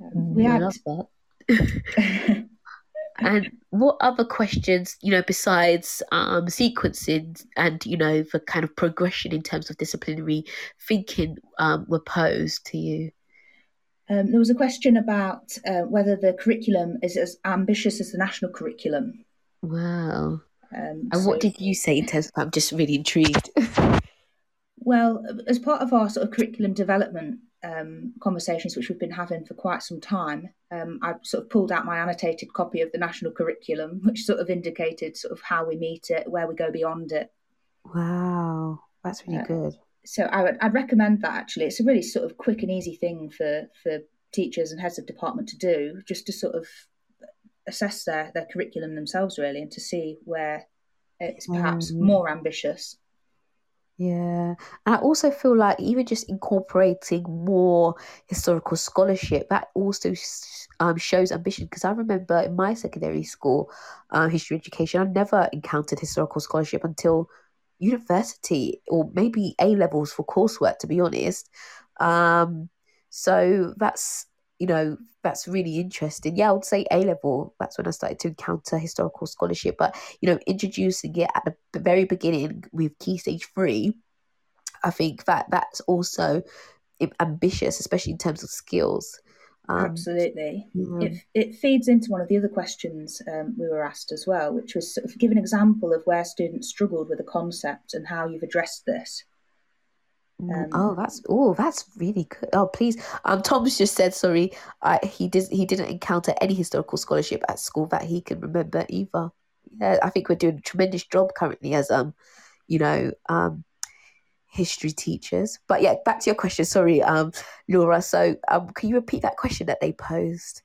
Mm, we I had... love that. [laughs] and what other questions, you know, besides um, sequencing and, you know, the kind of progression in terms of disciplinary thinking um, were posed to you? Um, there was a question about uh, whether the curriculum is as ambitious as the national curriculum. Wow. Um, and so, what did you say in terms of I'm just really intrigued? [laughs] well, as part of our sort of curriculum development um, conversations which we've been having for quite some time, um, I sort of pulled out my annotated copy of the national curriculum, [laughs] which sort of indicated sort of how we meet it, where we go beyond it. Wow, that's really uh, good. So I would I'd recommend that actually. It's a really sort of quick and easy thing for for teachers and heads of department to do, just to sort of assess their their curriculum themselves really, and to see where it's perhaps mm. more ambitious yeah. And I also feel like even just incorporating more historical scholarship, that also um, shows ambition. Because I remember in my secondary school uh, history education, I never encountered historical scholarship until university or maybe A levels for coursework, to be honest. Um, so that's you know that's really interesting. Yeah i would say a level that's when i started to encounter historical scholarship but you know introducing it at the very beginning with key stage three i think that that's also ambitious especially in terms of skills. Um, absolutely. Yeah. it, it feeds into one of the other questions um, we were asked as well which was sort of give an example of where students struggled with a concept and how you've addressed this um, oh, that's oh, that's really good. Oh, please. Um, Tom's just said sorry. I he did he didn't encounter any historical scholarship at school that he can remember either. Yeah, I think we're doing a tremendous job currently as um, you know, um, history teachers. But yeah, back to your question. Sorry, um, Laura. So um, can you repeat that question that they posed?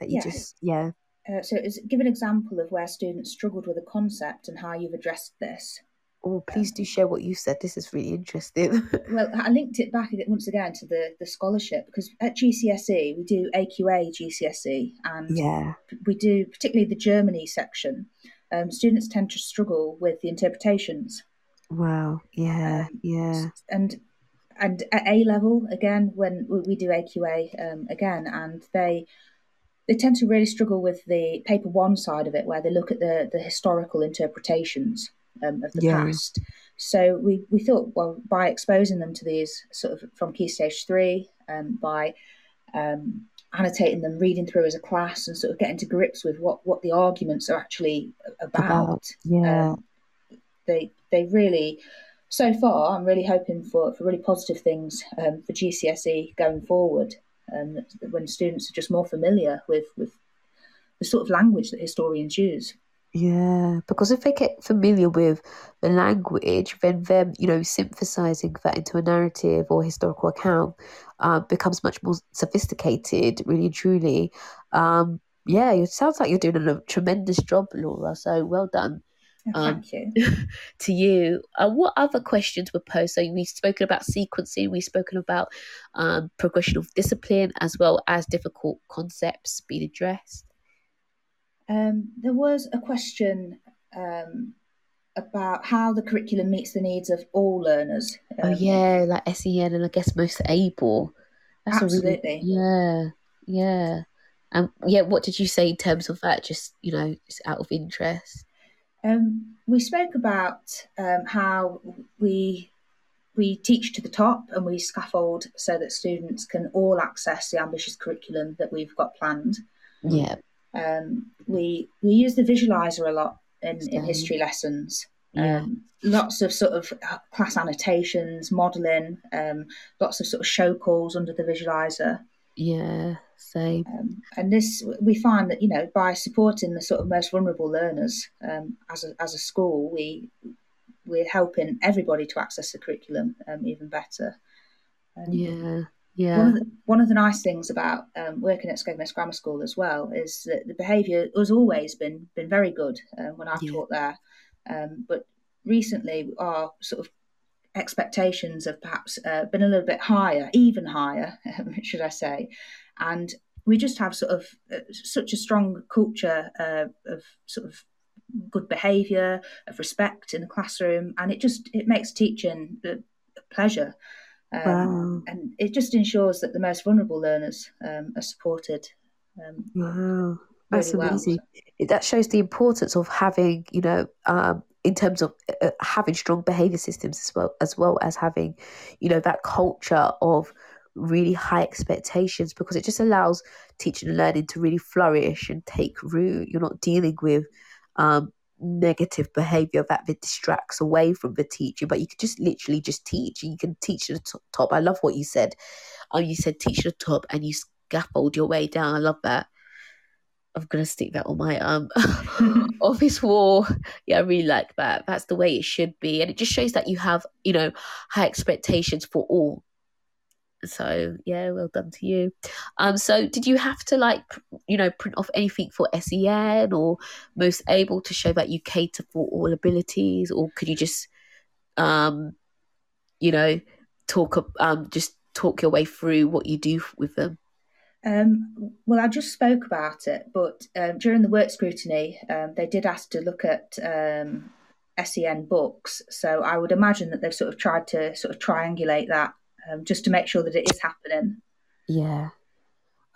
That you yeah. just yeah. Uh, so, give an example of where students struggled with a concept and how you've addressed this. Oh, please do share what you said. This is really interesting. [laughs] well, I linked it back once again to the, the scholarship because at GCSE we do AQA GCSE and yeah. we do particularly the Germany section. Um, students tend to struggle with the interpretations. Wow. Yeah. Um, yeah. And and at A level again when we do AQA um, again and they they tend to really struggle with the paper one side of it where they look at the the historical interpretations um, of the yeah. past. So we, we thought, well, by exposing them to these sort of from key stage three, um, by um, annotating them, reading through as a class, and sort of getting to grips with what, what the arguments are actually about. about yeah, um, they they really. So far, I'm really hoping for, for really positive things um, for GCSE going forward, um, when students are just more familiar with, with the sort of language that historians use. Yeah, because if they get familiar with the language, then them, you know, synthesizing that into a narrative or historical account uh, becomes much more sophisticated, really and truly. Um, yeah, it sounds like you're doing a tremendous job, Laura. So well done. um, Thank you. [laughs] to you. Uh, what other questions were posed? So we've spoken about sequencing, we've spoken about um, progression of discipline, as well as difficult concepts being addressed. Um, there was a question um, about how the curriculum meets the needs of all learners. oh yeah, like SEN and I guess most able. That's absolutely. Really, yeah, yeah. And yeah, what did you say in terms of that? Just you know, just out of interest. Um, we spoke about um, how we we teach to the top and we scaffold so that students can all access the ambitious curriculum that we've got planned. Yeah. Um, we we use the visualizer a lot in, in history lessons. Yeah. Um, lots of sort of class annotations, modelling, um, lots of sort of show calls under the visualizer. Yeah, same. Um, and this, we find that you know, by supporting the sort of most vulnerable learners um, as a as a school, we we're helping everybody to access the curriculum um, even better. yeah, yeah. One of the, one of the nice things about um, working at Skegness Grammar School as well is that the behaviour has always been been very good uh, when I've yeah. taught there, um, but recently our sort of expectations have perhaps uh, been a little bit higher, even higher, [laughs] should I say, and we just have sort of uh, such a strong culture uh, of sort of good behaviour, of respect in the classroom, and it just it makes teaching a, pleasure. Um, wow. And it just ensures that the most vulnerable learners um, are supported. Um, wow, that's really amazing. Well. That shows the importance of having, you know, um, in terms of uh, uh, having strong behavior systems as well as well as having you know that culture of really high expectations because it just allows teaching and learning to really flourish and take root you're not dealing with um, negative behavior that distracts away from the teacher but you could just literally just teach you can teach the top i love what you said um, you said teach the top and you scaffold your way down i love that I'm gonna stick that on my um [laughs] [laughs] office wall. Yeah, I really like that. That's the way it should be, and it just shows that you have you know high expectations for all. So yeah, well done to you. Um, so did you have to like you know print off anything for SEN or most able to show that you cater for all abilities, or could you just um, you know, talk um just talk your way through what you do with them? Um, well, I just spoke about it, but um, during the work scrutiny, um, they did ask to look at um, SEN books. So I would imagine that they've sort of tried to sort of triangulate that um, just to make sure that it is happening. Yeah.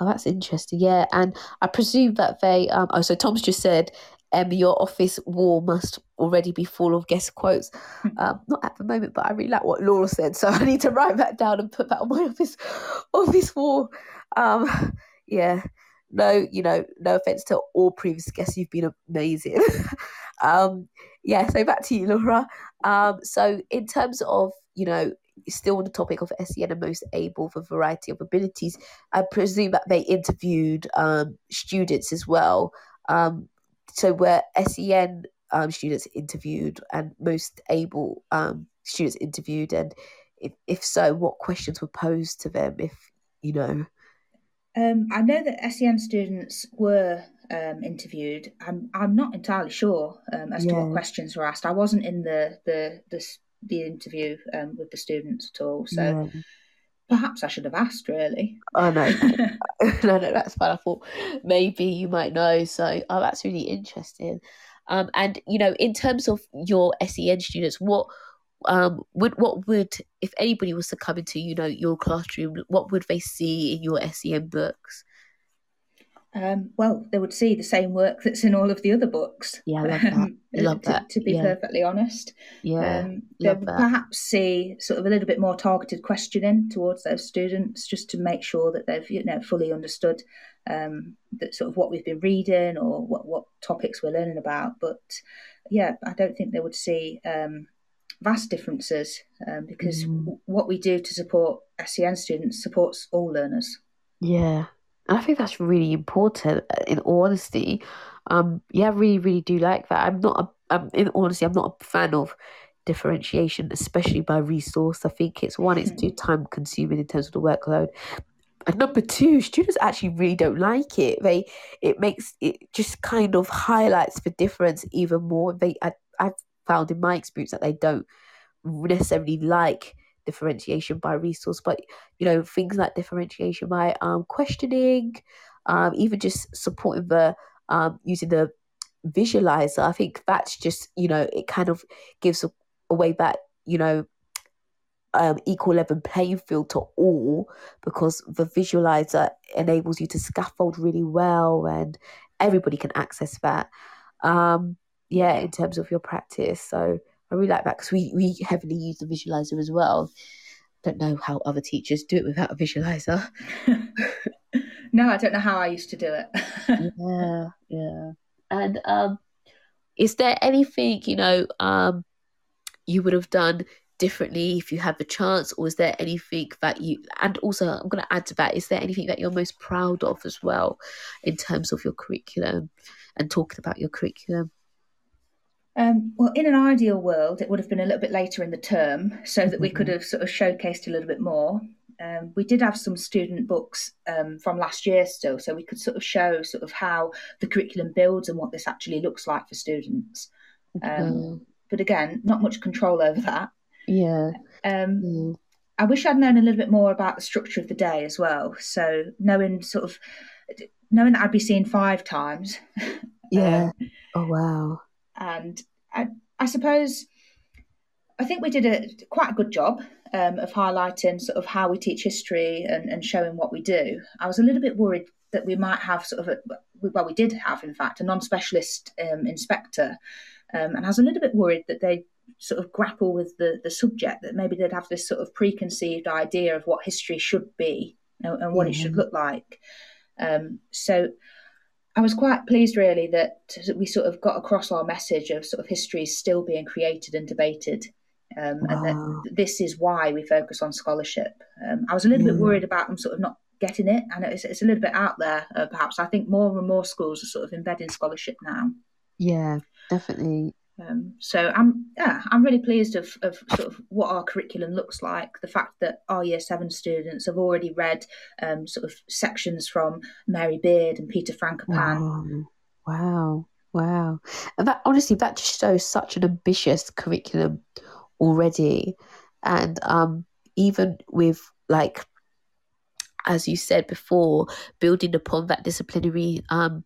Oh, that's interesting. Yeah, and I presume that they. Um, oh, so Tom's just said, um, your office wall must already be full of guest quotes. Um, not at the moment, but I really like what Laura said, so [laughs] I need to write that down and put that on my [laughs] office office wall. Um, yeah, no, you know, no offense to all previous guests, you've been amazing. [laughs] um, yeah, so back to you, Laura. Um, so in terms of, you know, still on the topic of SEN and most able for variety of abilities, I presume that they interviewed um, students as well. Um, so were SEN um, students interviewed and most able um, students interviewed, and if, if so, what questions were posed to them? If you know. Um, I know that SEN students were um, interviewed. I'm I'm not entirely sure um, as yeah. to what questions were asked. I wasn't in the the the, the interview um, with the students at all, so yeah. perhaps I should have asked. Really. Oh no, [laughs] [laughs] no, no, that's fine. I thought maybe you might know. So oh, that's really interesting. Um, and you know, in terms of your SEN students, what um, would what would if anybody was to come into you know your classroom, what would they see in your SEN books? Um, well, they would see the same work [laughs] that's in all of the other books. Yeah, I love [laughs] that. Um, love to, that. To, be yeah. perfectly honest, yeah, um, that. perhaps see sort of a little bit more targeted questioning towards those students, just to make sure that they've you know fully understood um, that sort of what we've been reading or what what topics we're learning about. But yeah, I don't think they would see um, vast differences um, because mm. what we do to support SEN students supports all learners. Yeah, and I think that's really important. Uh, in all honesty, um, yeah, I really, really do like that. I'm not, a, um, in honesty, I'm not a fan of differentiation, especially by resource. I think it's one, it's too hmm. time consuming in terms of the workload. And number two, students actually really don't like it. They it makes it just kind of highlights the difference even more. They I, I've found in my experience that they don't necessarily like differentiation by resource, but you know things like differentiation by um, questioning, um, even just supporting the um, using the visualizer. I think that's just you know it kind of gives a, a way that you know um, equal level playing field to all because the visualizer enables you to scaffold really well and everybody can access that. Um, yeah, in terms of your practice. So I really like that because we, we heavily use the visualizer as well. Don't know how other teachers do it without a visualizer. [laughs] no, I don't know how I used to do it. [laughs] yeah, yeah. And um, is there anything you know um, you would have done differently if you had the chance, or is there anything that you? And also, I'm going to add to that: is there anything that you're most proud of as well, in terms of your curriculum, and talking about your curriculum? Um, well, in an ideal world, it would have been a little bit later in the term so that we could mm-hmm. have sort of showcased a little bit more. Um, we did have some student books um, from last year still, so we could sort of show sort of how the curriculum builds and what this actually looks like for students. Mm. But again, not much control over that. Yeah. Um, mm. I wish I'd known a little bit more about the structure of the day as well. So knowing sort of knowing that I'd be seen five times. [laughs] Yeah. Um, oh wow and I, I suppose I think we did a quite a good job um, of highlighting sort of how we teach history and, and showing what we do. I was a little bit worried that we might have sort of a well, we did have in fact a non-specialist um, inspector, um, and I was a little bit worried that they sort of grapple with the the subject that maybe they'd have this sort of preconceived idea of what history should be and, and what mm-hmm. it should look like. Um, so I was quite pleased, really, that we sort of got across our message of sort of history still being created and debated, um, wow. and that this is why we focus on scholarship. Um, I was a little bit worried about them sort of not getting it, and it's, it's a little bit out there, uh, perhaps. I think more and more schools are sort of embedding scholarship now. Yeah, definitely. Um, so I'm yeah I'm really pleased of, of sort of what our curriculum looks like. The fact that our year seven students have already read um, sort of sections from Mary Beard and Peter Frankopan. Wow, wow, wow! That honestly that just shows such an ambitious curriculum already, and um, even with like as you said before, building upon that disciplinary um,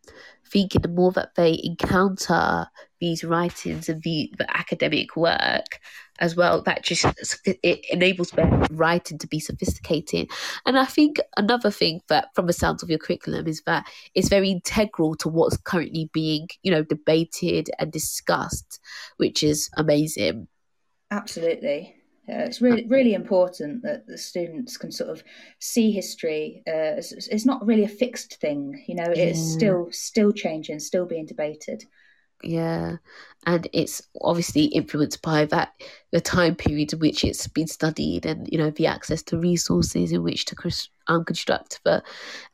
thinking, the more that they encounter these writings and the, the academic work as well, that just it enables their writing to be sophisticated. And I think another thing that, from the sounds of your curriculum, is that it's very integral to what's currently being, you know, debated and discussed, which is amazing. Absolutely. Yeah, it's really really important that the students can sort of see history. Uh, it's, it's, not really a fixed thing, you know. It's yeah. still still changing, still being debated. Yeah, and it's obviously influenced by that the time period in which it's been studied, and you know the access to resources in which to um, construct the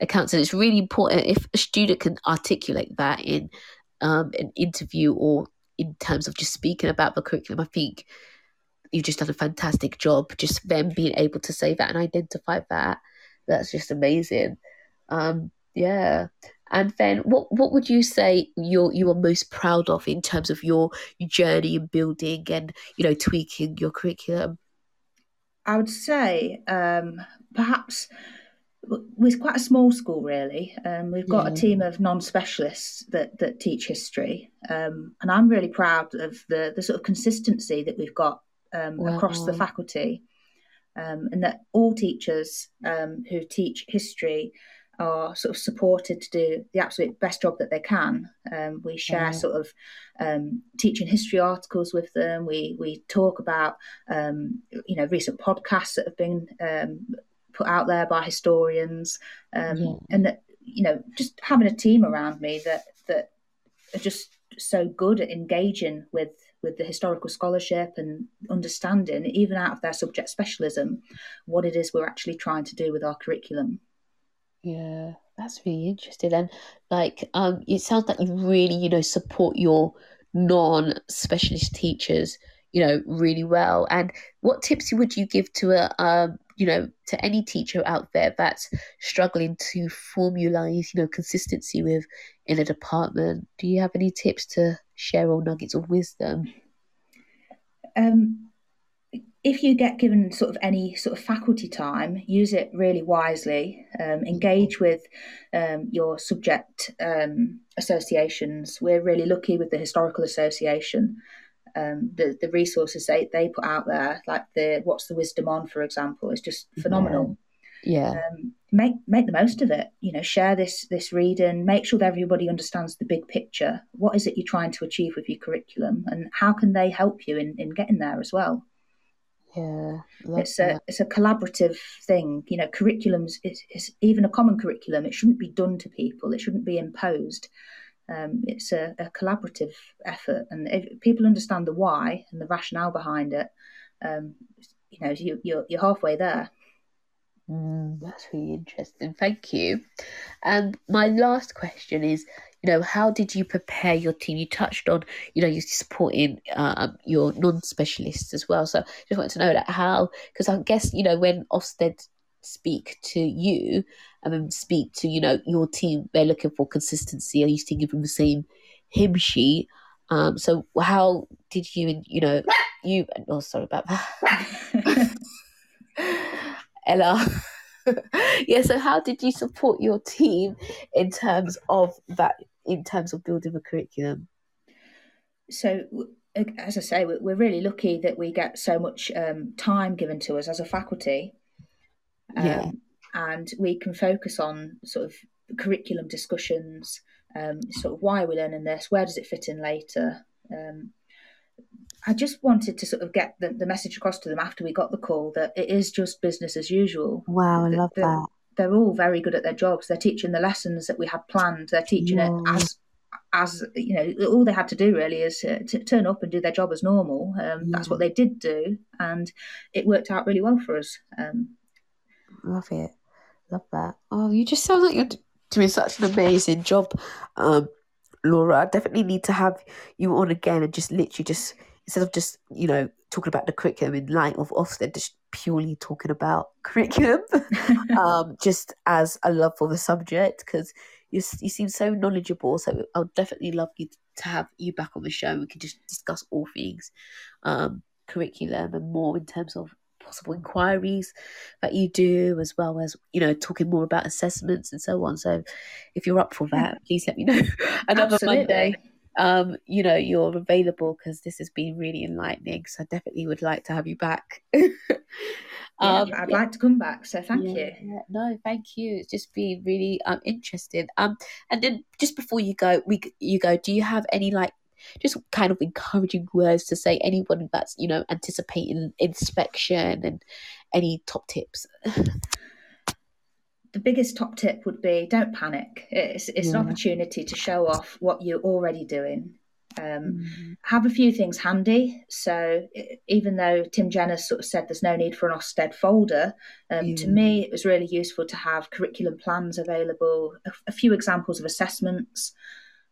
accounts. And it's really important if a student can articulate that in um, an interview or in terms of just speaking about the curriculum. I think you've just done a fantastic job. Just them being able to say that and identify that, that's just amazing. Um, yeah. And then, what what would you say you're you are most proud of in terms of your journey in building and you know tweaking your curriculum? I would say um, perhaps we're quite a small school, really. Um, we've got yeah. a team of non-specialists that that teach history, um, and I'm really proud of the the sort of consistency that we've got um, wow. across the faculty, um, and that all teachers um, who teach history are sort of supported to do the absolute best job that they can. Um, we share sort of um, teaching history articles with them. We we talk about um, you know recent podcasts that have been put out there by historians, yeah. and that you know just having a team around me that that are just so good at engaging with with the historical scholarship and understanding, even out of their subject specialism, what it is we're actually trying to do with our curriculum. Yeah, that's really interesting. And like, um, it sounds like you really, you know, support your non-specialist teachers, you know, really well. And what tips would you give to a, um, you know, to any teacher out there that's struggling to formulate, you know, consistency with in a department? Do you have any tips to share or nuggets of wisdom? um, if you get given sort of any sort of faculty time, use it really wisely. Um, engage with um, your subject um, associations. We're really lucky with the historical association. Um, the the resources they, they put out there, like the what's the wisdom on, for example, is just phenomenal. Yeah. Um, make make the most of it. You know, share this this reading. Make sure that everybody understands the big picture. What is it you're trying to achieve with your curriculum, and how can they help you in in getting there as well? Yeah, it's a it's a collaborative thing. You know, curriculums is, is even a common curriculum. It shouldn't be done to people. It shouldn't be imposed. Um, it's a, a, collaborative effort, and if people understand the why and the rationale behind it, um, you know, you, you're you're halfway there. Mm, that's really interesting. Thank you. And my last question is, you know, how did you prepare your team? You touched on, you know, you're supporting um, your non-specialists as well. So just wanted to know that how, because I guess, you know, when Ofsted speak to you and then speak to, you know, your team, they're looking for consistency. Are you singing from the same hymn sheet? Um, so how did you, you know, you, oh, sorry about that. [laughs] [laughs] Ella. [laughs] yeah, so how did you support your team in terms of that, in terms of building a curriculum? So, as I say, we're really lucky that we get so much um, time given to us as a faculty. Um, yeah. And we can focus on sort of curriculum discussions, um, sort of why are we learning this, where does it fit in later, um, I just wanted to sort of get the, the message across to them after we got the call that it is just business as usual. Wow, I love they're, that. They're all very good at their jobs. They're teaching the lessons that we had planned. They're teaching yeah. it as as you know. All they had to do really is to, to turn up and do their job as normal. Um, yeah. That's what they did do, and it worked out really well for us. Um, love it, love that. Oh, you just sound like you're doing such an amazing job, um, Laura. I definitely need to have you on again and just literally just instead of just you know talking about the curriculum in light of Ofsted, just purely talking about [laughs] curriculum, [laughs] um, just as a love for the subject because you you seem so knowledgeable. So I'll definitely love you to have you back on the show. We can just discuss all things um, curriculum and more in terms of possible inquiries that you do, as well as you know talking more about assessments and so on. So if you're up for that, please let me know [laughs] another Absolutely. Monday um, you know, you're available because this has been really enlightening. So I definitely would like to have you back. [laughs] um, yeah, I'd yeah. like to come back. So thank yeah, you. no, thank you. It's just been really um, interesting. Um, and then just before you go, we you go. Do you have any like just kind of encouraging words to say anyone that's you know anticipating inspection and any top tips? [laughs] the biggest top tip would be don't panic. It's, it's yeah. an opportunity to show off what you're already doing. Um, mm-hmm. Have a few things handy. So even though Tim Jenner sort of said there's no need for an Ofsted folder, um, yeah. to me it was really useful to have curriculum plans available, a, a few examples of assessments,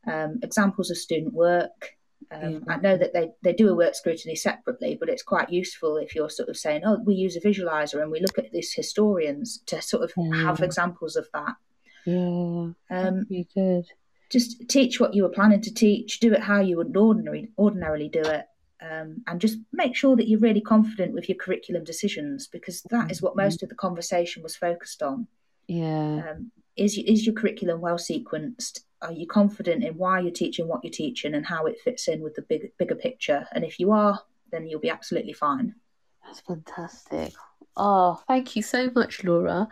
um, examples of student work, um, I know that they, they do a work scrutiny separately, but it's quite useful if you're sort of saying, oh, we use a visualizer and we look at these historians to sort of yeah. have examples of that. Yeah, um, be good. Just teach what you were planning to teach, do it how you would ordinary, ordinarily do it, um, and just make sure that you're really confident with your curriculum decisions because that is what mm-hmm. most of the conversation was focused on. Yeah. Um, is, is your curriculum well sequenced? Are you confident in why you're teaching what you're teaching and how it fits in with the big, bigger picture? And if you are, then you'll be absolutely fine. That's fantastic. Oh, thank you so much, Laura.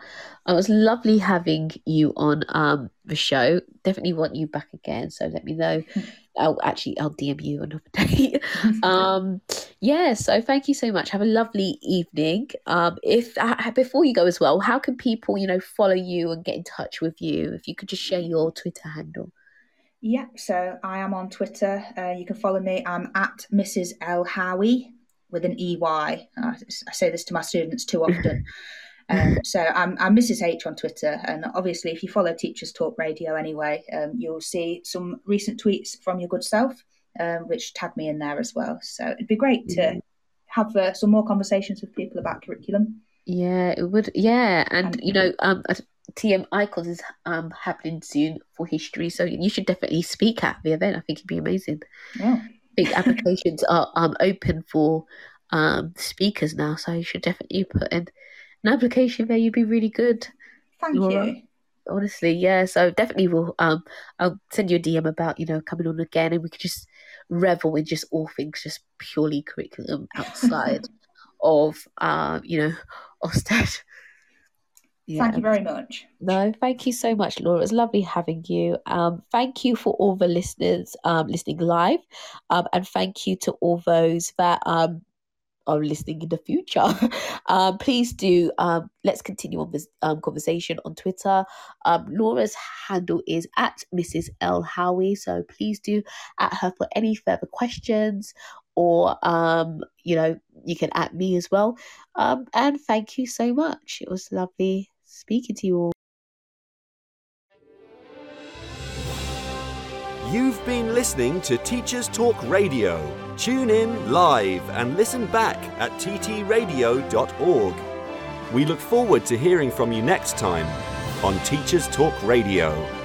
It was lovely having you on um, the show. Definitely want you back again. So let me know. [laughs] I'll actually I'll DM you another [laughs] day. [laughs] um, yeah. So thank you so much. Have a lovely evening. Um, if uh, before you go as well, how can people you know follow you and get in touch with you? If you could just share your Twitter handle. Yeah, so I am on Twitter. Uh, you can follow me. I'm at Mrs. L Howie with an EY. I say this to my students too often. [laughs] Um, so I'm, I'm, Mrs. H on Twitter, and obviously, if you follow Teachers Talk Radio anyway, um, you'll see some recent tweets from your good self, um, which tag me in there as well. So it'd be great to have uh, some more conversations with people about curriculum. Yeah, it would. Yeah, and, and you know, um, TM Icons is um happening soon for history, so you should definitely speak at the event. I think it'd be amazing. Yeah think applications are um, open for um, speakers now, so you should definitely put in an application there. You'd be really good. Thank Laura. you. Honestly, yeah. So definitely, will um, I'll send you a DM about you know coming on again, and we could just revel in just all things, just purely curriculum [laughs] outside of uh, you know Ofsted. Yeah. Thank you very much. No, thank you so much, Laura. It was lovely having you. Um, thank you for all the listeners um, listening live, um, and thank you to all those that um, are listening in the future. um, [laughs] please do um, let's continue on this um, conversation on Twitter. Um, Laura's handle is at Mrs. L Howie, so please do at her for any further questions or um, you know you can at me as well. Um, and thank you so much. It was lovely speaking to you all. You've been listening to Teachers Talk Radio. Tune in live and listen back at ttradio.org. We look forward to hearing from you next time on Teachers Talk Radio.